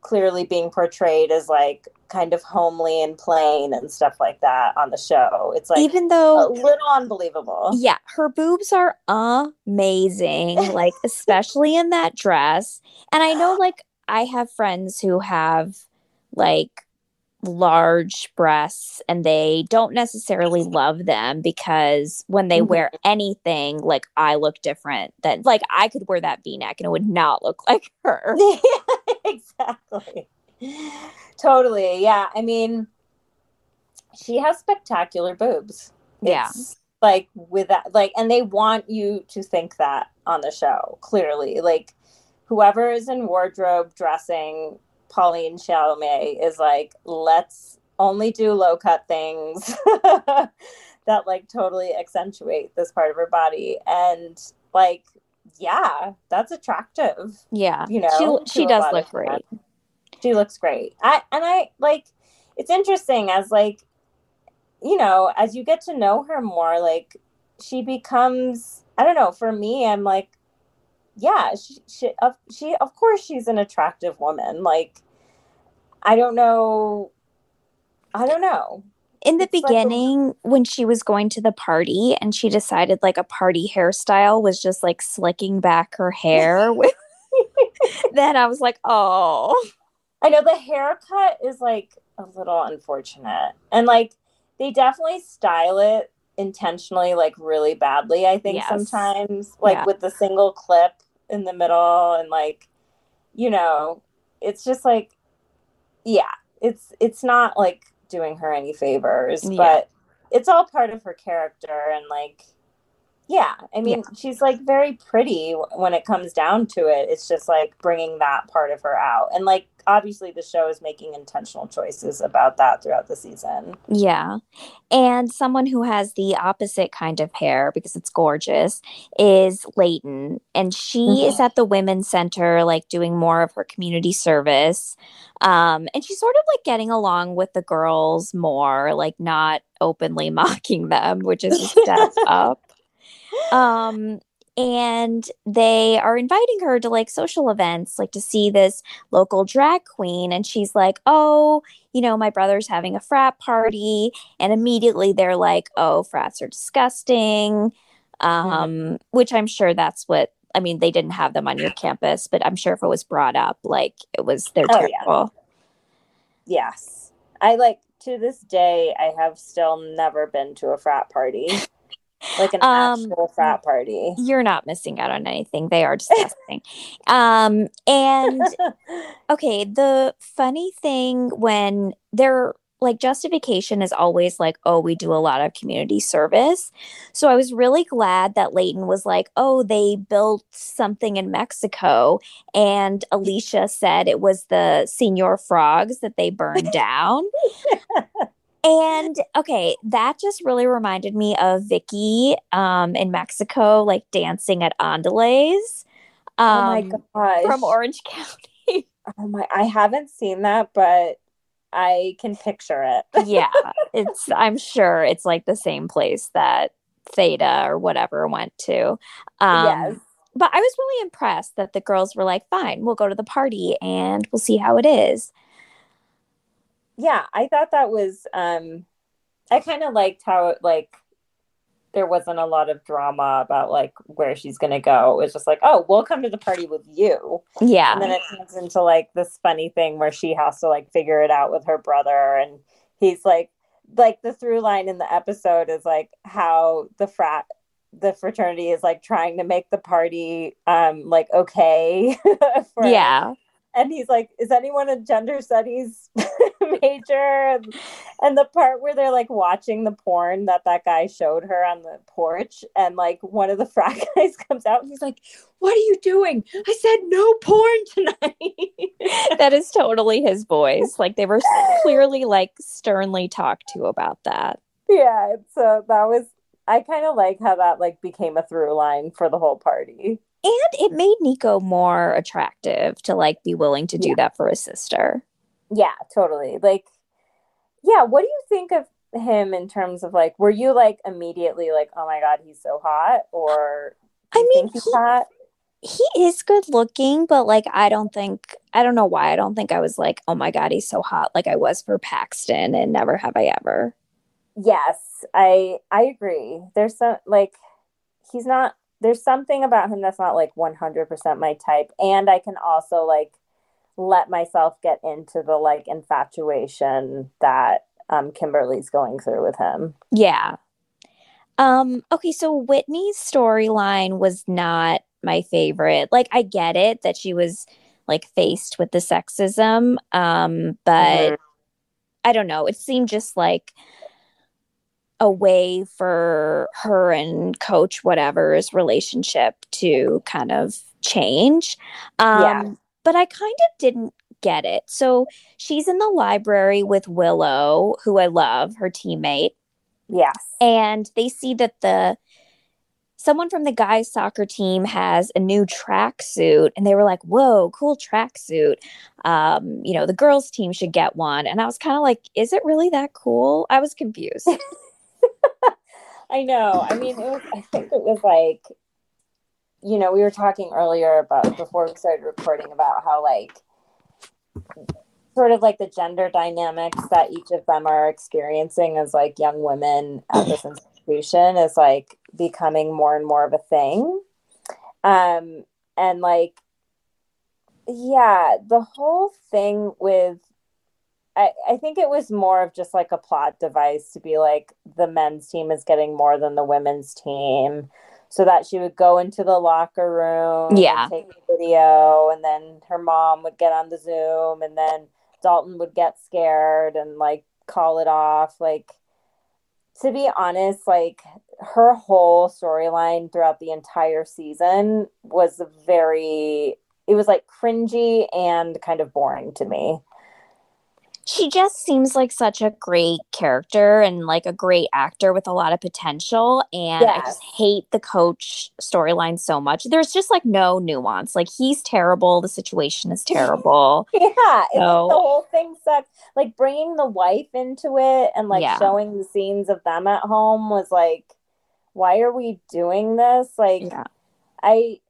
clearly being portrayed as like kind of homely and plain and stuff like that on the show. It's like even though a little unbelievable. Yeah, her boobs are amazing, like especially in that dress. And I know like I have friends who have like large breasts and they don't necessarily love them because when they wear Mm-hmm. anything like I look different than like I could wear that v-neck and it would not look like her. exactly. Totally. Yeah. I mean, she has spectacular boobs. Yeah. It's like with that, like, and they want you to think that on the show, clearly. Like, whoever is in wardrobe dressing Pauline Chalamet is like, let's only do low cut things that like totally accentuate this part of her body. And like, yeah, that's attractive Yeah. you know she she does look great. men. She looks great. I and i like it's interesting as like you know as you get to know her more like she becomes i don't know for me i'm like yeah she she of, she of course she's an attractive woman. Like i don't know i don't know. In the It's like a- beginning when she was going to the party and she decided like a party hairstyle was just like slicking back her hair with then I was like, "Oh." I know the haircut is like a little unfortunate. And like they definitely style it intentionally like really badly, I think Yes. sometimes like Yeah. with the single clip in the middle and like you know, it's just like yeah, it's it's not like doing her any favors, Yeah. but it's all part of her character and like yeah, I mean, she's like very pretty when it comes down to it. It's just like bringing that part of her out. And like obviously the show is making intentional choices about that throughout the season. Yeah. And someone who has the opposite kind of hair because it's gorgeous is Leighton. And she is at the Women's Center, like doing more of her community service. Um, and she's sort of like getting along with the girls more, like not openly mocking them, which is a step up. Um, and they are inviting her to like social events, like to see this local drag queen. And she's like, oh, you know, my brother's having a frat party. And immediately they're like, oh, frats are disgusting. Um, which I'm sure that's what I mean, they didn't have them on your campus, but I'm sure if it was brought up, like it was they're Oh, yeah. terrible. Yes. I like to this day I have still never been to a frat party. Like an Um, actual frat party. You're not missing out on anything. They are disgusting. um, and okay, the funny thing when they're like justification is always like, oh, we do a lot of community service. So I was really glad that Leighton was like, oh, they built something in Mexico. And Alicia said it was the Senor Frogs that they burned down. And okay, that just really reminded me of Vicky um, in Mexico, like dancing at Andales oh my um, gosh. from Orange County. oh my I haven't seen that, but I can picture it. yeah, it's. I'm sure it's like the same place that Theta or whatever went to. Um, yes. But I was really impressed that the girls were like, "Fine, we'll go to the party and we'll see how it is." Yeah i thought that was um i kind of liked how it like there wasn't a lot of drama about like where she's gonna go. It was just like oh we'll come to the party with you. Yeah, and then it turns into like this funny thing where she has to like figure it out with her brother and he's like like the through line in the episode is like how the frat the fraternity is like trying to make the party um like okay for yeah, and he's like, "Is anyone a gender studies major?" And, and the part where they're like watching the porn that that guy showed her on the porch, and like one of the frat guys comes out, and he's like, "What are you doing?" I said, "No porn tonight." that is totally his voice. Like they were clearly like sternly talked to about that. yeah, so that was. I kind of like how that like became a through line for the whole party. And it made Nico more attractive to like be willing to do Yeah. that for his sister. Yeah, totally. Like, yeah. What do you think of him in terms of like? Were you like immediately like, "Oh my god, he's so hot," or I mean, he's he- hot? He is good looking, but like I don't think I don't know why I don't think I was like, oh my god, he's so hot like I was for Paxton and never have I ever. Yes, I I agree. There's some like he's not there's something about him that's not like 100% my type and I can also like let myself get into the like infatuation that um, Kimberly's going through with him. Yeah. Um, okay, so Whitney's storyline was not my favorite. Like, I get it that she was like faced with the sexism, um, but mm-hmm. I don't know. It seemed just like a way for her and coach whatever's relationship to kind of change. Um, yeah. But I kind of didn't get it. So she's in the library with Willow, who I love, her teammate. Yes. And they see that the someone from the guys soccer team has a new tracksuit and they were like, whoa, cool tracksuit. Um, you know, the girls team should get one. And I was kind of like, is it really that cool? I was confused. I know. I mean, it was, I think it was like, you know, we were talking earlier about before we started recording about how like sort of like the gender dynamics that each of them are experiencing as like young women at this institution is like becoming more and more of a thing. Um, and like, yeah, the whole thing with, I, I think it was more of just like a plot device to be like the men's team is getting more than the women's team so that she would go into the locker room yeah. take a video and then her mom would get on the zoom and then dalton would get scared and like call it off. Like to be honest like her whole storyline throughout the entire season was very it was like cringy and kind of boring to me she just seems like such a great character and like a great actor with a lot of potential. And yes. I just hate the coach storyline so much. There's just like no nuance. Like he's terrible. The situation is terrible. yeah. So, the whole thing sucks. Like bringing the wife into it and like yeah. showing the scenes of them at home was like, why are we doing this? Like, yeah. I,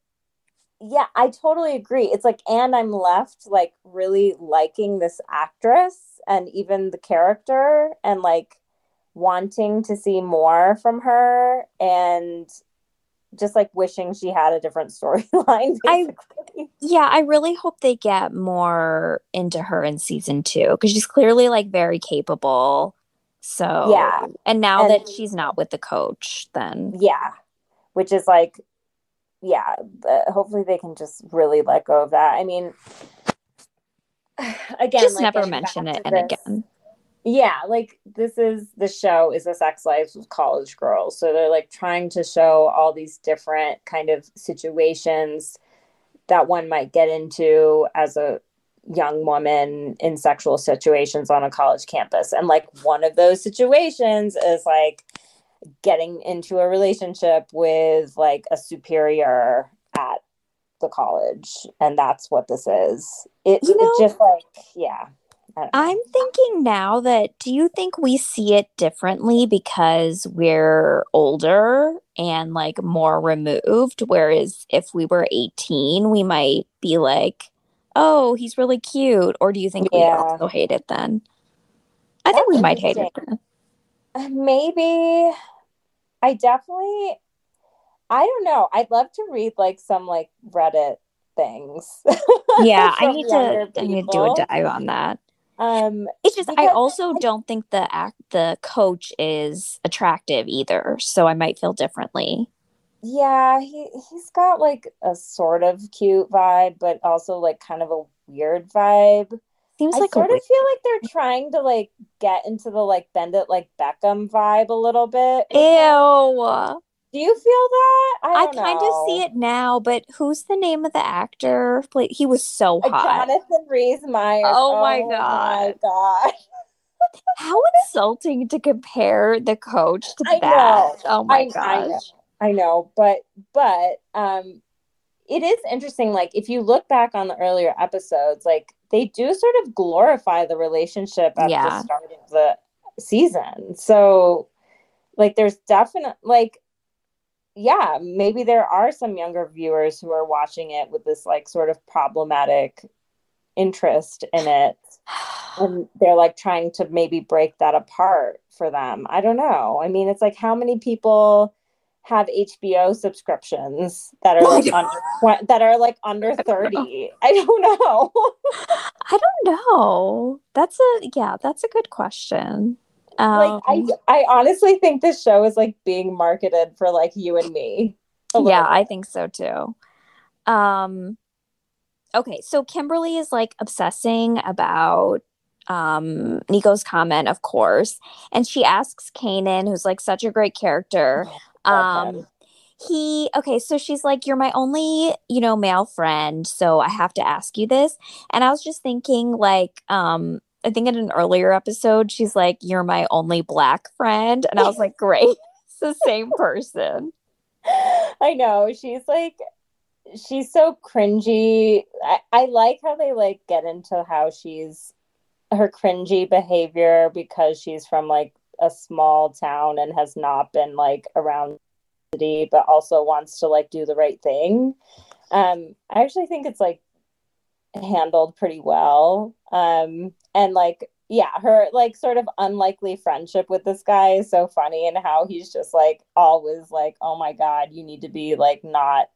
yeah, I totally agree. It's like, and I'm left like really liking this actress and even the character and like wanting to see more from her and just like wishing she had a different storyline. I yeah, I really hope they get more into her in season two because she's clearly like very capable. So yeah, and now and, that she's not with the coach, then yeah, which is like yeah, hopefully they can just really let go of that. I mean, again, just like, never mention it and this, again. Yeah, like this is the show is a sex lives of college girls. So they're like trying to show all these different kind of situations that one might get into as a young woman in sexual situations on a college campus. And like one of those situations is like getting into a relationship with like a superior at the college and that's what this is. It, you know, just like yeah i'm thinking now that do you think we see it differently because we're older and like more removed? Whereas if we were 18 we might be like oh he's really cute. Or do you think yeah. we also hate it then? I think we might hate it then. Maybe i definitely I don't know. I'd love to read like some like Reddit things. Yeah, I need to I need to do a dive on that. Um it's just I also I, don't think the act the coach is attractive either, so I might feel differently. Yeah, he he's got like a sort of cute vibe, but also like kind of a weird vibe. Seems I like sort of feel like they're trying to like get into the like bend it like Beckham vibe a little bit. Ew. Do you feel that? I, I kind of see it now, but who's the name of the actor? He was so hot. Jonathan Rhys Meyers. Oh, oh my god! My god! How insulting to compare the coach to I that. Know. Oh my I, gosh. I know. I know, but but um it is interesting like if you look back on the earlier episodes like they do sort of glorify the relationship at yeah. the start of the season. So like there's definite like yeah, maybe there are some younger viewers who are watching it with this like sort of problematic interest in it. And they're like trying to maybe break that apart for them. I don't know. I mean, it's like how many people have HBO subscriptions oh that are like under that are like under 30. I don't know. I don't know. That's a yeah, that's a good question. Um, like I um, I honestly think this show is like being marketed for like you and me. Yeah, bit. I think so too. Um okay, so Kimberly is like obsessing about um Nico's comment, of course, and she asks Canaan, who's like such a great character. Um he okay, so she's like, You're my only, you know, male friend, so I have to ask you this. And I was just thinking, like, um, I think in an earlier episode, she's like, You're my only black friend. And I was like, Great. it's the same person. I know. She's like she's so cringy. I, I like how they like get into how she's her cringy behavior because she's from like a small town and has not been like around the city, but also wants to like do the right thing. Um, I actually think it's like handled pretty well. Um, and like, yeah, her like sort of unlikely friendship with this guy is so funny and how he's just like always like, oh my God, you need to be like not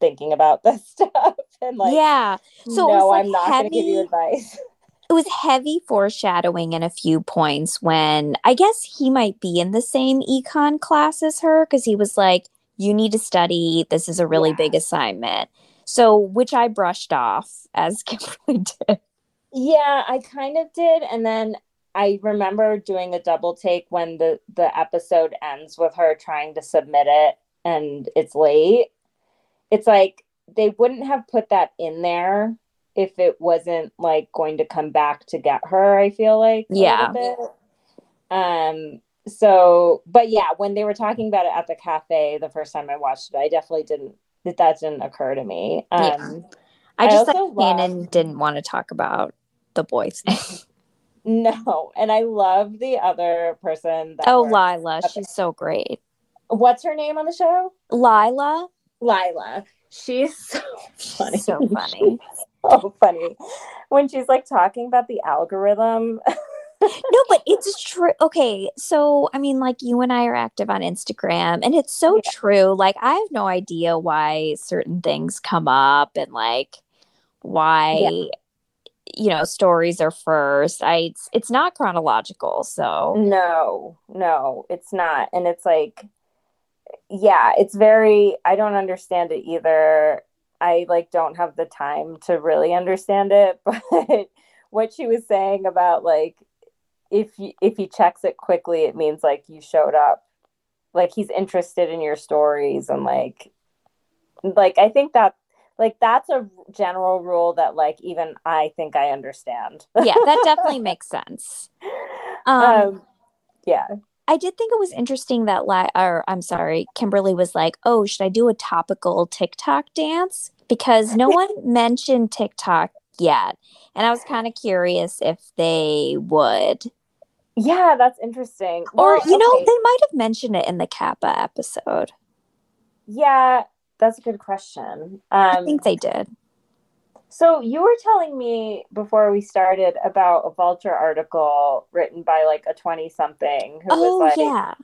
thinking about this stuff. And like yeah. So no like i'm not going to give you advice. it was heavy foreshadowing in a few points when i guess he might be in the same econ class as her because he was like you need to study. This is a really yeah. big assignment. So which i brushed off as kimberly did yeah i kind of did and then I remember doing a double take when the the episode ends with her trying to submit it and it's late. It's like they wouldn't have put that in there if it wasn't like going to come back to get her i feel like yeah. um so but yeah when they were talking about it at the cafe the first time i watched it i definitely didn't that that didn't occur to me. Um yeah. i just I thought Canaan didn't want to talk about the boys no and i love the other person oh lila she's so great what's her name on the show lila Lila. She's so funny. So funny. so funny. When she's like talking about the algorithm. no, but it's true. Okay. So, I mean, like you and I are active on Instagram, and it's so yeah. true. Like, I have no idea why certain things come up and like why. Yeah. You know, stories are first. I it's, it's not chronological, so no, no, it's not, and it's like yeah, it's very I don't understand it either. I like don't have the time to really understand it, but what she was saying about like if you, if he checks it quickly, it means like you showed up. Like he's interested in your stories and like like I think that like that's a general rule that like even I think I understand. yeah, that definitely makes sense. Um, um yeah. I did think it was interesting that, la- or I'm sorry, Kimberly was like, "Oh, should I do a topical TikTok dance?" Because no one mentioned TikTok yet, and I was kind of curious if they would. Yeah, that's interesting. Or well, you know, they might have mentioned it in the Kappa episode. Yeah, that's a good question. Um, I think they did. So you were telling me before we started about a Vulture article written by like a 20 something who oh, was like yeah.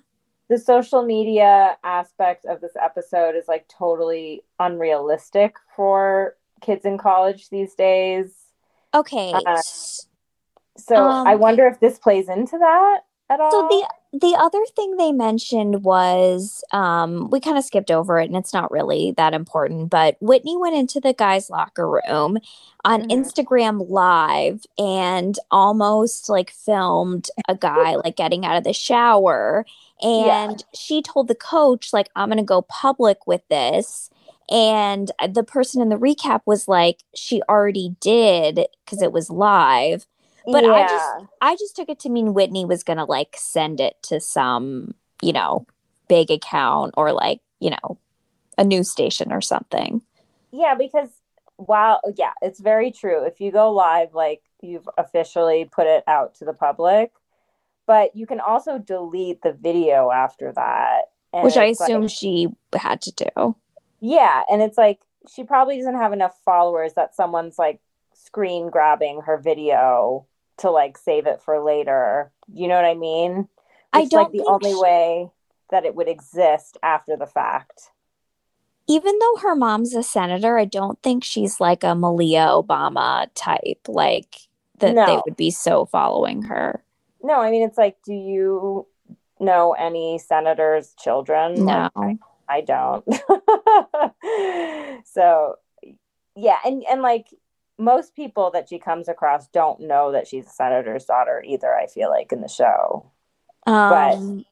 the social media aspect of this episode is like totally unrealistic for kids in college these days. Okay. Uh, so um, I wonder if this plays into that at all. So the the other thing they mentioned was um, we kind of skipped over it and it's not really that important but whitney went into the guys locker room on mm-hmm. instagram live and almost like filmed a guy like getting out of the shower and yeah. she told the coach like i'm gonna go public with this and the person in the recap was like she already did because it was live but yeah. I just I just took it to mean Whitney was gonna like send it to some, you know, big account or like, you know, a news station or something. Yeah, because while yeah, it's very true. If you go live, like you've officially put it out to the public, but you can also delete the video after that. Which I assume like, she had to do. Yeah. And it's like she probably doesn't have enough followers that someone's like screen grabbing her video to like save it for later. You know what I mean? It's I don't like the only she, way. that it would exist after the fact. Even though her mom's a senator, I don't think she's like a Malia Obama type, like that No. they would be so following her. No, I mean it's like, do you know any senators' children? No. Like, I don't. so yeah, and and like most people that she comes across don't know that she's a senator's daughter either, I feel like in the show. Um,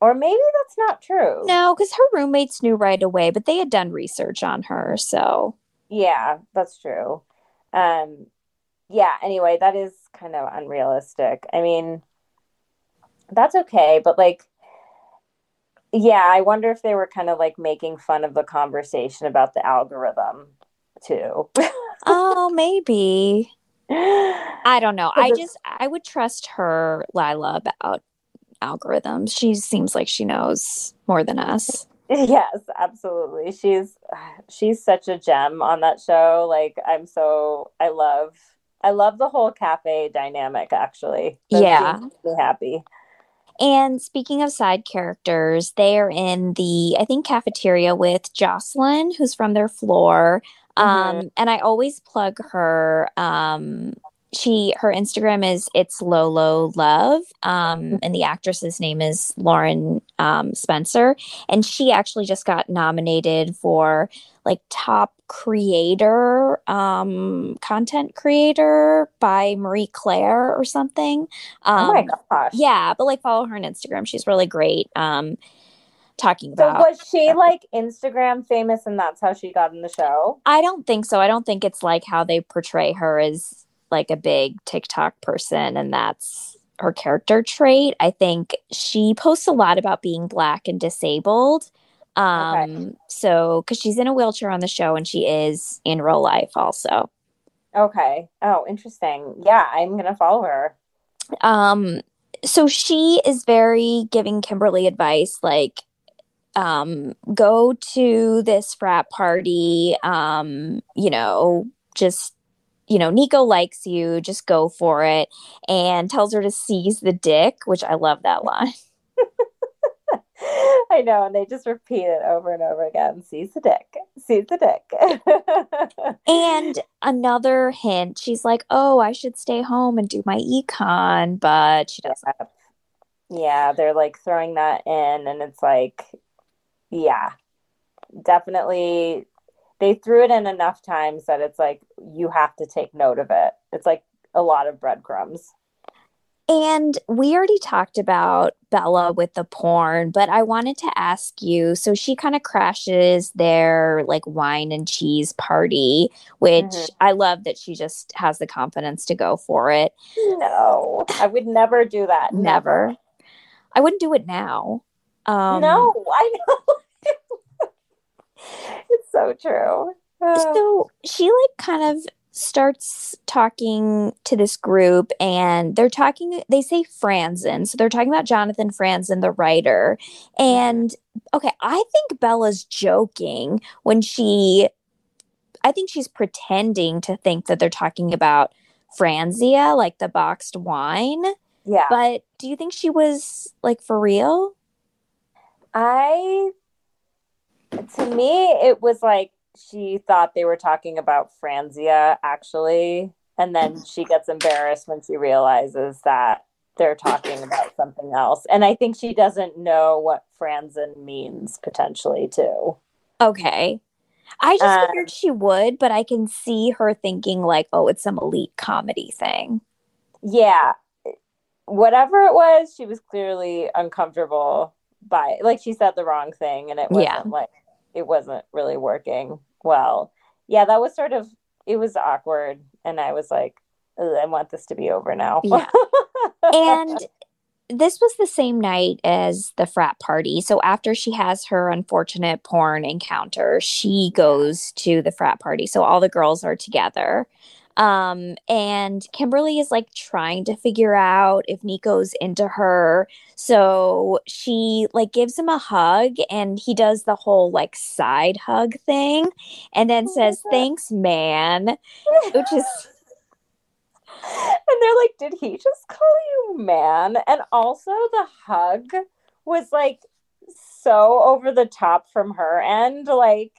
Or maybe that's not true. no, because her roommates knew right away, but they had done research on her. So, Yeah, that's true. Um yeah, anyway, that is kind of unrealistic. I mean, that's okay, but like yeah, I wonder if they were kind of like making fun of the conversation about the algorithm too. oh, maybe. I don't know. I just, I would trust her, Lila, about algorithms. She seems like she knows more than us. yes, absolutely. She's she's such a gem on that show. Like I'm so I love I love the whole cafe dynamic actually. That Yeah. me happy. And speaking of side characters, they are in the, I think, cafeteria with Jocelyn, who's from their floor. Um, and I always plug her. Um, she her Instagram is it's Lolo Love. Um, and the actress's name is Lauren um, Spencer. And she actually just got nominated for like top creator, um, content creator by Marie Claire or something. Um, oh my gosh. yeah, but like follow her on Instagram. She's really great. Um, talking about. So was she like Instagram famous and that's how she got in the show? I don't think so. I don't think it's like how they portray her as like a big TikTok person, and that's her character trait. I think she posts a lot about being black and disabled. Um, so because she's in a wheelchair on the show, and she is in real life also. Okay. Oh, interesting. Yeah, I'm gonna follow her. um so she is very giving kimberly advice like um go to this frat party um you know just you know nico likes you just go for it and tells her to seize the dick which i love that line I know, and they just repeat it over and over again. Seize the dick. Seize the dick. and another hint she's like oh i should stay home and do my econ but she doesn't yeah, they're like throwing that in, and it's like, yeah, definitely. They threw it in enough times that it's like you have to take note of it. It's like a lot of breadcrumbs. And we already talked about Bela with the porn, but I wanted to ask you so she kind of crashes their like wine and cheese party, which Mhm. I love that she just has the confidence to go for it. No, I would never do that. Never. I wouldn't do it now. Um, no, I know. it's so true. Oh. So she like kind of starts talking to this group and they're talking they say Franzen. So they're talking about Jonathan Franzen, the writer. And okay, I think Bela's joking when she I think she's pretending to think that they're talking about Franzia, like the boxed wine. yeah. But do you think she was like for real? I to me it was like she thought they were talking about Franzia actually and then she gets embarrassed when she realizes that they're talking about something else and I think she doesn't know what Franzen means potentially too. Okay. I just Um, figured she would, but I can see her thinking like, oh, it's some elite comedy thing. Yeah. Whatever it was, she was clearly uncomfortable by like she said the wrong thing and it wasn't Yeah. like it wasn't really working well. Yeah, that was sort of it was awkward and I was like, I want this to be over now. Yeah. And this was the same night as the frat party. So after she has her unfortunate porn encounter, she goes to the frat party. So all the girls are together. Um, and Kimberly is like trying to figure out if Nico's into her. So she like gives him a hug and he does the whole like side hug thing and then says, Thanks, man. Which is and they're like, did he just call you man? And also the hug was like so over the top from her end. Like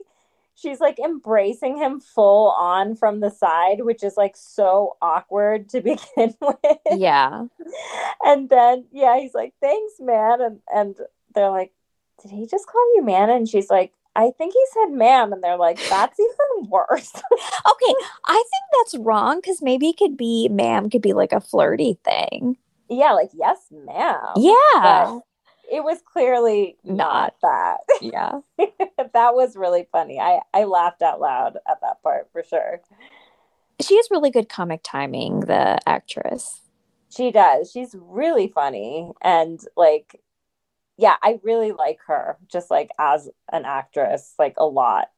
she's like embracing him full on from the side, which is like so awkward to begin with. Yeah. And then yeah, he's like, Thanks, man. And and they're like, Did he just call you man? And she's like, I think he said ma'am. And they're like, That's even worse. okay. I think that's wrong because maybe it could be ma'am could be like a flirty thing. yeah, like yes, ma'am. Yeah. But it was clearly not that. Yeah. that was really funny. I, I laughed out loud at that part for sure. She has really good comic timing, the actress. She does. She's really funny. And like, yeah, I really like her just like as an actress, like a lot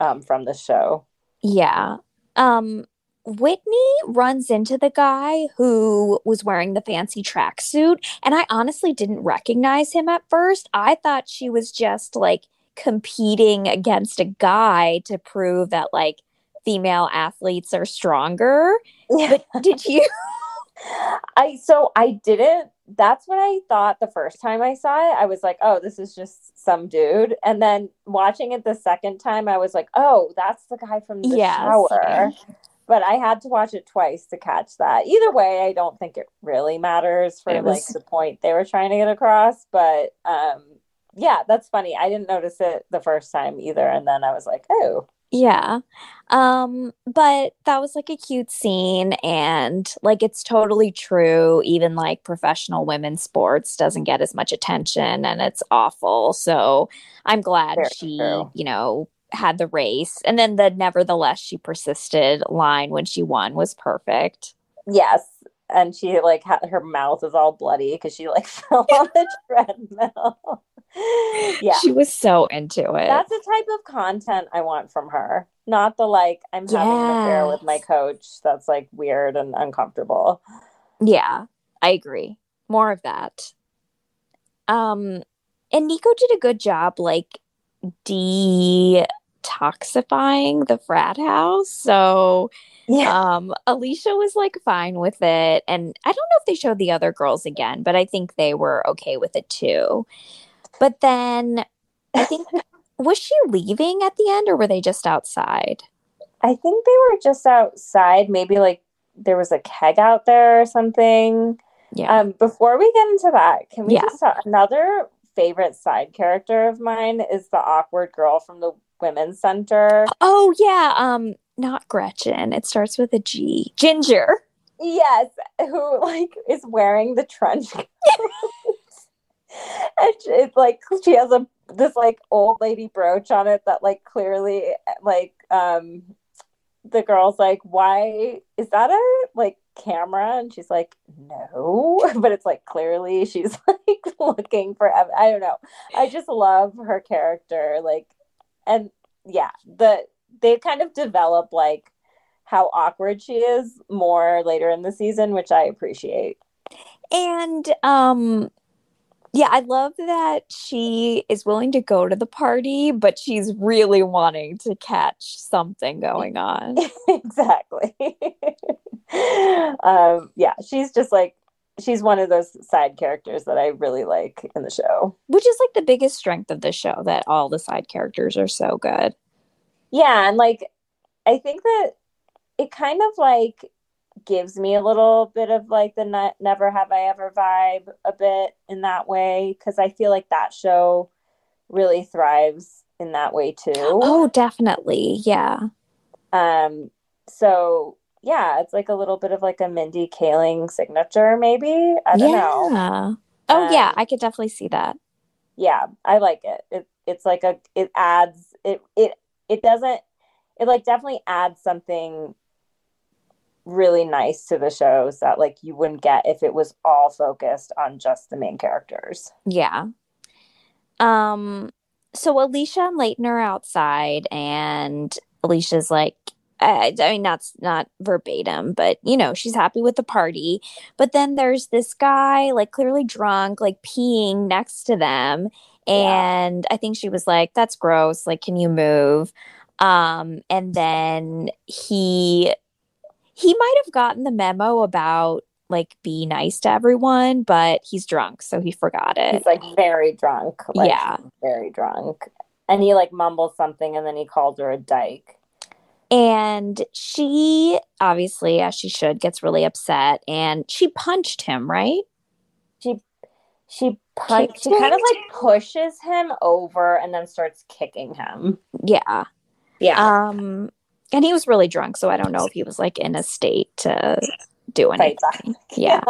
um, from the show. Yeah. Um Whitney runs into the guy who was wearing the fancy tracksuit, and I honestly didn't recognize him at first. I thought she was just like competing against a guy to prove that like female athletes are stronger. Yeah. But did you? I so I didn't that's what I thought the first time I saw it. I was like, oh, this is just some dude. And then watching it the second time, I was like, oh, that's the guy from the Yes. shower. But I had to watch it twice to catch that. Either way, I don't think it really matters for was- like the point they were trying to get across. But um yeah, that's funny. I didn't notice it the first time either. And then I was like, oh, Yeah. Um, but that was like a cute scene and like it's totally true. Even like professional women's sports doesn't get as much attention and it's awful. So I'm glad Very she, true. you know, had the race. And then the nevertheless she persisted line when she won was perfect. yes. And she like had her mouth is all bloody because she like fell on the treadmill. yeah. She was so into it. That's the type of content I want from her. Not the like I'm having an affair with my coach that's like weird and uncomfortable. Yeah, I agree. More of that. Um, and Nico did a good job, like detoxifying the frat house. So, Yeah. um, Alicia was like fine with it, and I don't know if they showed the other girls again, but I think they were okay with it too. But then, I think was she leaving at the end, or were they just outside? I think they were just outside. Maybe like there was a keg out there or something. Yeah. Um, before we get into that, can we Yeah. just talk? Another favorite side character of mine is the awkward girl from the women's center. oh yeah. Um, not Gretchen. It starts with a G. Ginger. Yes, who like is wearing the trench coat. and she- it's like she has a this like old lady brooch on it that like clearly like um the girl's like why is that a like camera and she's like no but it's like clearly she's like looking for i don't know. I just love her character like and yeah the they kind of develop like how awkward she is more later in the season which i appreciate. And um yeah, I love that she is willing to go to the party, but she's really wanting to catch something going on. exactly um yeah she's just like she's one of those side characters that i really like in the show Which is like the biggest strength of the show that all the side characters are so good. yeah and like i think that it kind of like gives me a little bit of like the ne- never have i ever vibe a bit in that way because i feel like that show really thrives in that way too Oh, definitely. Yeah. um so yeah it's like a little bit of like a mindy kaling signature maybe i don't know yeah. Oh yeah, Um, I could definitely see that. yeah i like it. it it's like a it adds it it it doesn't it like definitely adds something really nice to the shows that like you wouldn't get if it was all focused on just the main characters Yeah. Um so Alicia and Leighton are outside and Alicia's like I, I mean that's not verbatim, but you know, she's happy with the party. But then there's this guy like clearly drunk, like peeing next to them. Yeah. And I think she was like, That's gross, like, can you move? Um, and then he he might have gotten the memo about like be nice to everyone, but he's drunk, so he forgot it. He's like very drunk. Like, Yeah. Very drunk. And he like mumbles something and then he called her a dyke. And she obviously, as she should, gets really upset and she punched him, right? She she punch, Kicked she kind of like pushes him over and then starts kicking him. Yeah. Yeah. Um and he was really drunk, so I don't know if he was like in a state to do anything. Yeah.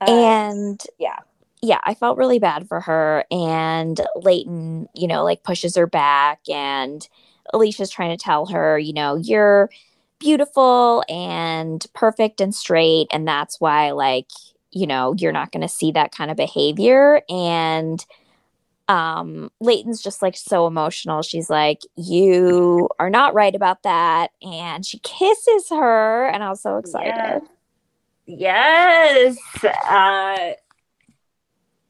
Uh, and yeah. yeah, I felt really bad for her. And Leighton, you know, like pushes her back, and Alicia's trying to tell her, you know, you're beautiful and perfect and straight. And that's why, like, you know, you're not going to see that kind of behavior. And um Leighton's just like so emotional. She's like, You are not right about that. And she kisses her, and I was so excited. Yes. Uh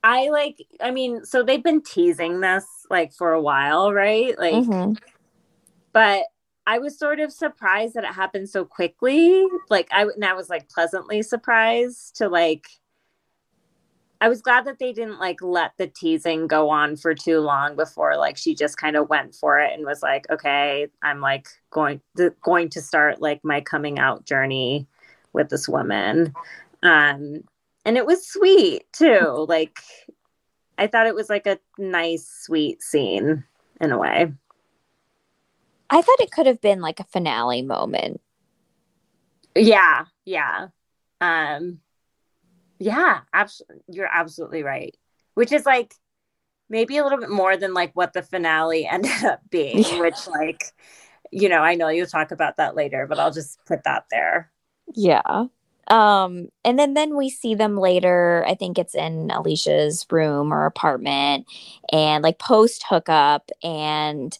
I like I mean, so they've been teasing this like for a while, right? Like Mhm. but I was sort of surprised that it happened so quickly. Like I and I was like pleasantly surprised to like I was glad that they didn't like let the teasing go on for too long before like she just kind of went for it and was like, okay, I'm like going to, going to start like my coming out journey with this woman. Um and it was sweet too. Like I thought it was like a nice sweet scene in a way. I thought it could have been like a finale moment. Yeah, yeah. Um yeah, absolutely you're absolutely right. Which is like maybe a little bit more than like what the finale ended up being, Yeah. which like you know, I know you'll talk about that later, but I'll just put that there. Yeah. Um, and then then we see them later. I think it's in Alicia's room or apartment, and like post hookup, and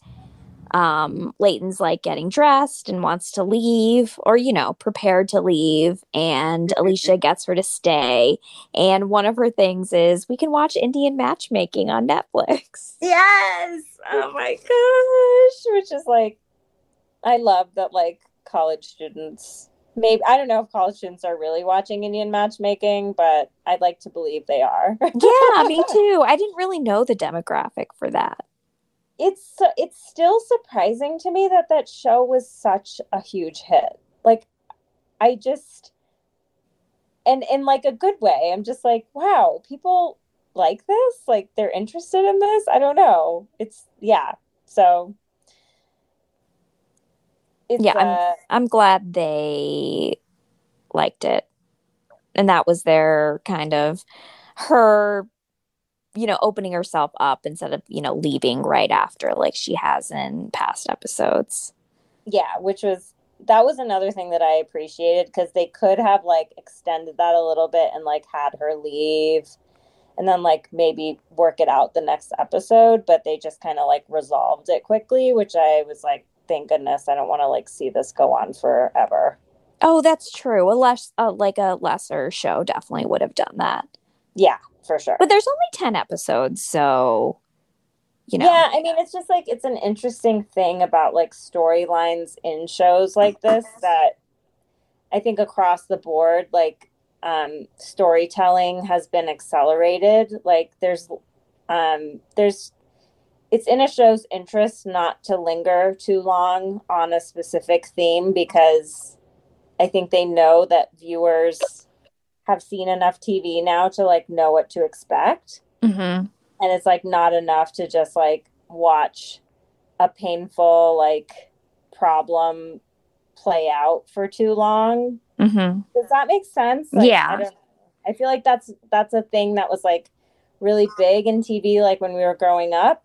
um, Leighton's like getting dressed and wants to leave, or you know, prepared to leave, and Alicia gets her to stay. And one of her things is we can watch Indian matchmaking on Netflix. Yes. Oh my gosh, which is like I love that like college students maybe I don't know if college students are really watching Indian matchmaking, but I'd like to believe they are. yeah, me too. I didn't really know the demographic for that. It's it's still surprising to me that that show was such a huge hit. Like i just and in like a good way. I'm just like wow people like this? Like they're interested in this? I don't know. It's yeah. So it's Yeah, I'm- uh, I'm glad they liked it. And that was their kind of her, you know, opening herself up instead of, you know, leaving right after like she has in past episodes. yeah which was that was another thing that i appreciated because they could have like extended that a little bit and like had her leave and then like maybe work it out the next episode but they just kind of like resolved it quickly which i was like thank goodness i don't want to like see this go on forever Oh, that's true. A less uh, like a lesser show definitely would have done that. yeah for sure But there's only 10 episodes, so you know. yeah i mean it's just like it's an interesting thing about like storylines in shows like this that i think across the board like um storytelling has been accelerated like there's um there's it's in a show's interest not to linger too long on a specific theme because i think they know that viewers have seen enough tv now to like know what to expect Mhm. and it's like not enough to just like watch a painful like problem play out for too long Mhm. does that make sense Like, Yeah. I, I feel like that's that's a thing that was like really big in tv like when we were growing up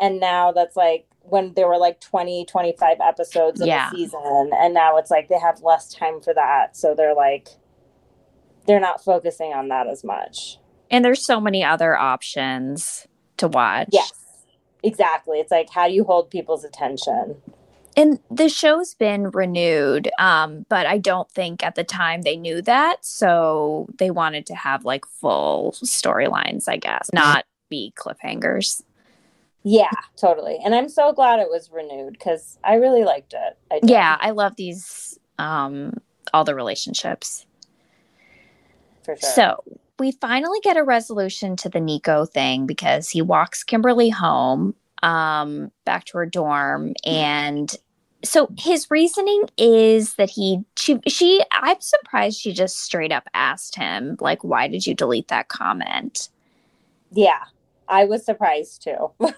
and now that's like when there were like 20 25 episodes of Yeah. a season and now it's like they have less time for that so they're like they're not focusing on that as much And there's so many other options to watch. yes exactly it's like how do you hold people's attention And the show's been renewed, um, but I don't think at the time they knew that. So they wanted to have like full storylines, I guess, not be cliffhangers. Yeah, totally. And I'm so glad it was renewed because I really liked it. I. Yeah, I love these, um, all the relationships. For sure. So we finally get a resolution to the Nico thing because he walks Kimberly home um, back to her dorm. And so his reasoning is that he, she, she, I'm surprised she just straight up asked him, like, why did you delete that comment? yeah, I was surprised too.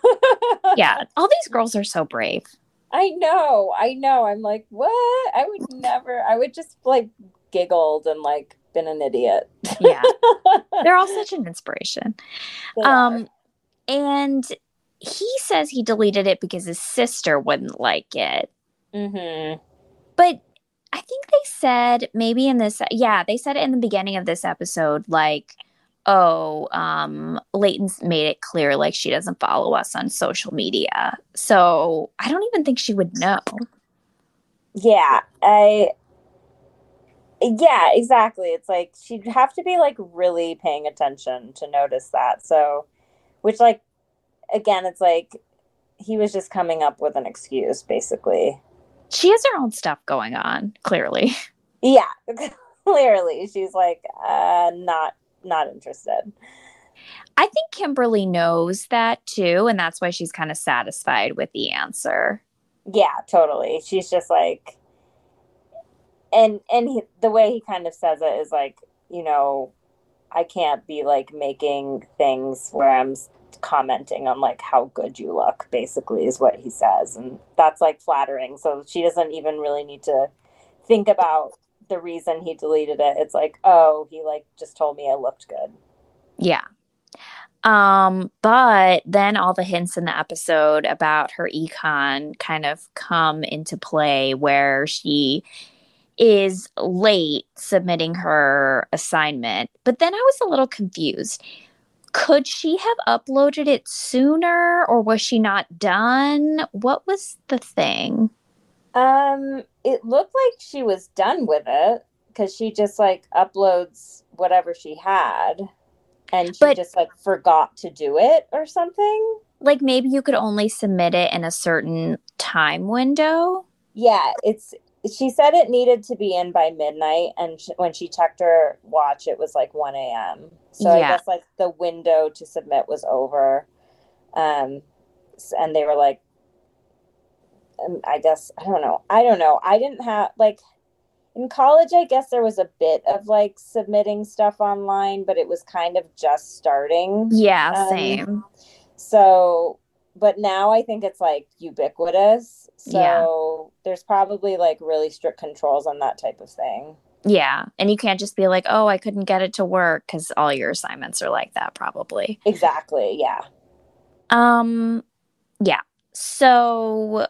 Yeah, all these girls are so brave. I know, I know. I'm like, what? I would never. I would just like giggled and like been an idiot. Yeah, they're all such an inspiration. They are. Um, and he says he deleted it because his sister wouldn't like it. Mm-hmm. But I think they said maybe in this, yeah, they said it in the beginning of this episode, like, oh, um, Leighton's made it clear like she doesn't follow us on social media. So I don't even think she would know. Yeah, I. Yeah, exactly. It's like she'd have to be like really paying attention to notice that. So, which like, again, it's like he was just coming up with an excuse, basically. She has her own stuff going on, clearly. Yeah, clearly she's like, uh, not not interested. I think Kimberly knows that too, and that's why she's kind of satisfied with the answer. Yeah, totally. She's just like, and and he, the way he kind of says it is like, you know, I can't be like making things where I'm commenting on like how good you look. Basically, is what he says, and that's like flattering. So she doesn't even really need to think about the reason he deleted it. It's like, oh, he like just told me I looked good. Yeah. Um, but then all the hints in the episode about her econ kind of come into play where she is late submitting her assignment. But then I was a little confused. Could she have uploaded it sooner or was she not done? What was the thing? Um, it looked like she was done with it because she just like uploads whatever she had, and she But- just like forgot to do it or something. Like maybe you could only submit it in a certain time window? Yeah, it's. She said it needed to be in by midnight, and sh- when she checked her watch, it was like one a.m. So I guess like the window to submit was over, um, and they were like, um, I guess I don't know. I don't know. I didn't have like in college. I guess there was a bit of like submitting stuff online, but it was kind of just starting. Yeah, Um, same. So, but now I think it's like ubiquitous. So Yeah. there's probably like really strict controls on that type of thing. Yeah. And you can't just be like, oh, I couldn't get it to work because all your assignments are like that, probably. Exactly. Yeah. Um, yeah. So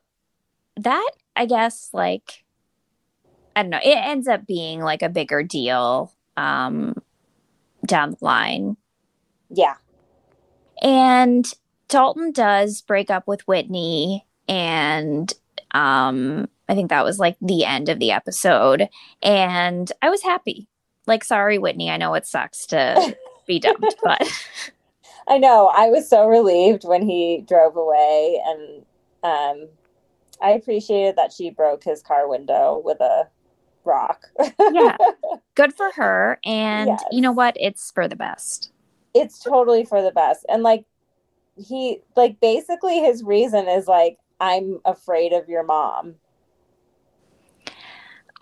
that, I guess, like, I don't know, it ends up being like a bigger deal um, down the line. Yeah. And Dalton does break up with Whitney, and um, I think that was like the end of the episode. And I was happy. Like, sorry, Whitney, I know it sucks to be dumped, but I know. I was so relieved when he drove away, and um, I appreciated that she broke his car window with a rock. Yeah. good for her. And Yes. you know what? It's for the best. it's totally for the best. And like, he, like, basically his reason is like, I'm afraid of your mom.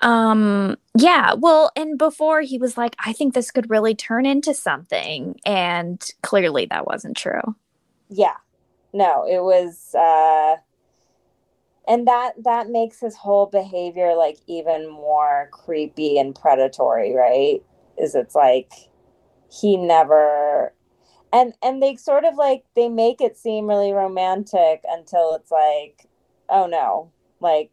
Um, yeah, well, and before he was like, I think this could really turn into something. And clearly that wasn't true. Yeah. No, it was, uh, and that that makes his whole behavior like even more creepy and predatory right is it's like he never and and they sort of like they make it seem really romantic until it's like oh no like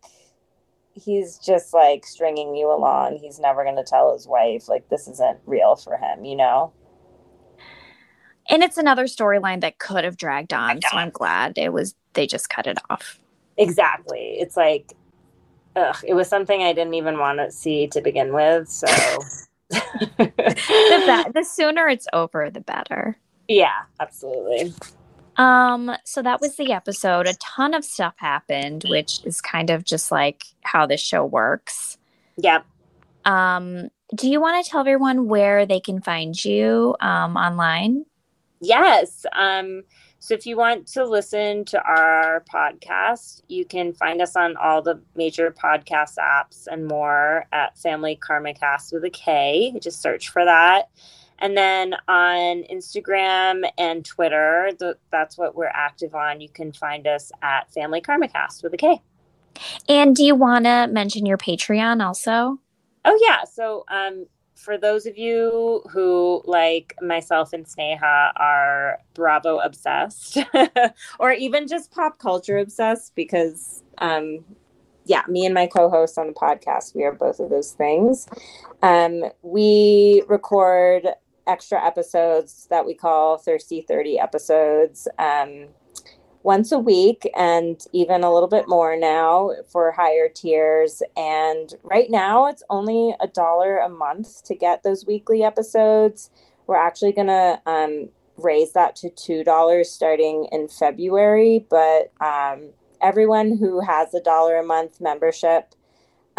he's just like stringing you along he's never going to tell his wife like this isn't real for him you know And it's another storyline that could have dragged on. So I'm glad it was, they just cut it off. exactly it's like ugh, it was something i didn't even want to see to begin with so The, be- the sooner it's over, the better. Yeah absolutely Um, so that was the episode. A ton of stuff happened, which is kind of just like how this show works. yep Um, do you want to tell everyone where they can find you um, online? Yes. Um, so if you want to listen to our podcast, you can find us on all the major podcast apps and more at Family Karma Cast with a K. Just search for that. And then on Instagram and Twitter, the, that's what we're active on. You can find us at Family Karma Cast with a K. And do you want to mention your Patreon also? Oh, yeah. So um, for those of you who, like myself and Sneha, are Bravo obsessed or even just pop culture obsessed, because, um, yeah, me and my co host on the podcast, we are both of those things. Um, we record extra episodes that we call Thirsty 30 episodes. Um, once a week and even a little bit more now for higher tiers. And right now it's only a dollar a month to get those weekly episodes. We're actually going to um, raise that to $2 starting in February. But um, everyone who has a dollar a month membership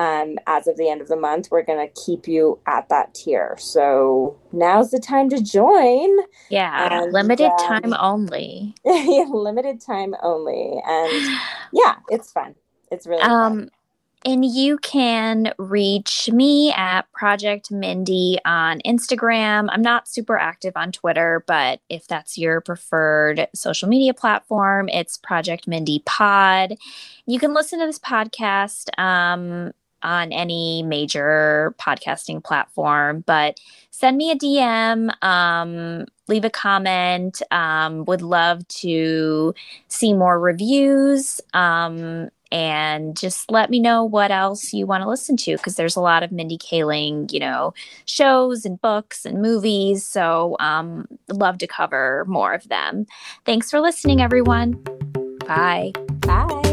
um, as of the end of the month, we're going to keep you at that tier. So now's the time to join. Yeah, and, limited um, time only. limited time only. And yeah, it's fun. It's really um, fun. And you can reach me at Project Mindy on Instagram. I'm not super active on Twitter, but if that's your preferred social media platform, it's Project Mindy Pod. You can listen to this podcast um, on any major podcasting platform, but send me a DM, um, leave a comment. Um, would love to see more reviews. Um, and just let me know what else you want to listen to because there's a lot of Mindy Kaling, you know, shows and books and movies. So, um, love to cover more of them. Thanks for listening, everyone. Bye. Bye.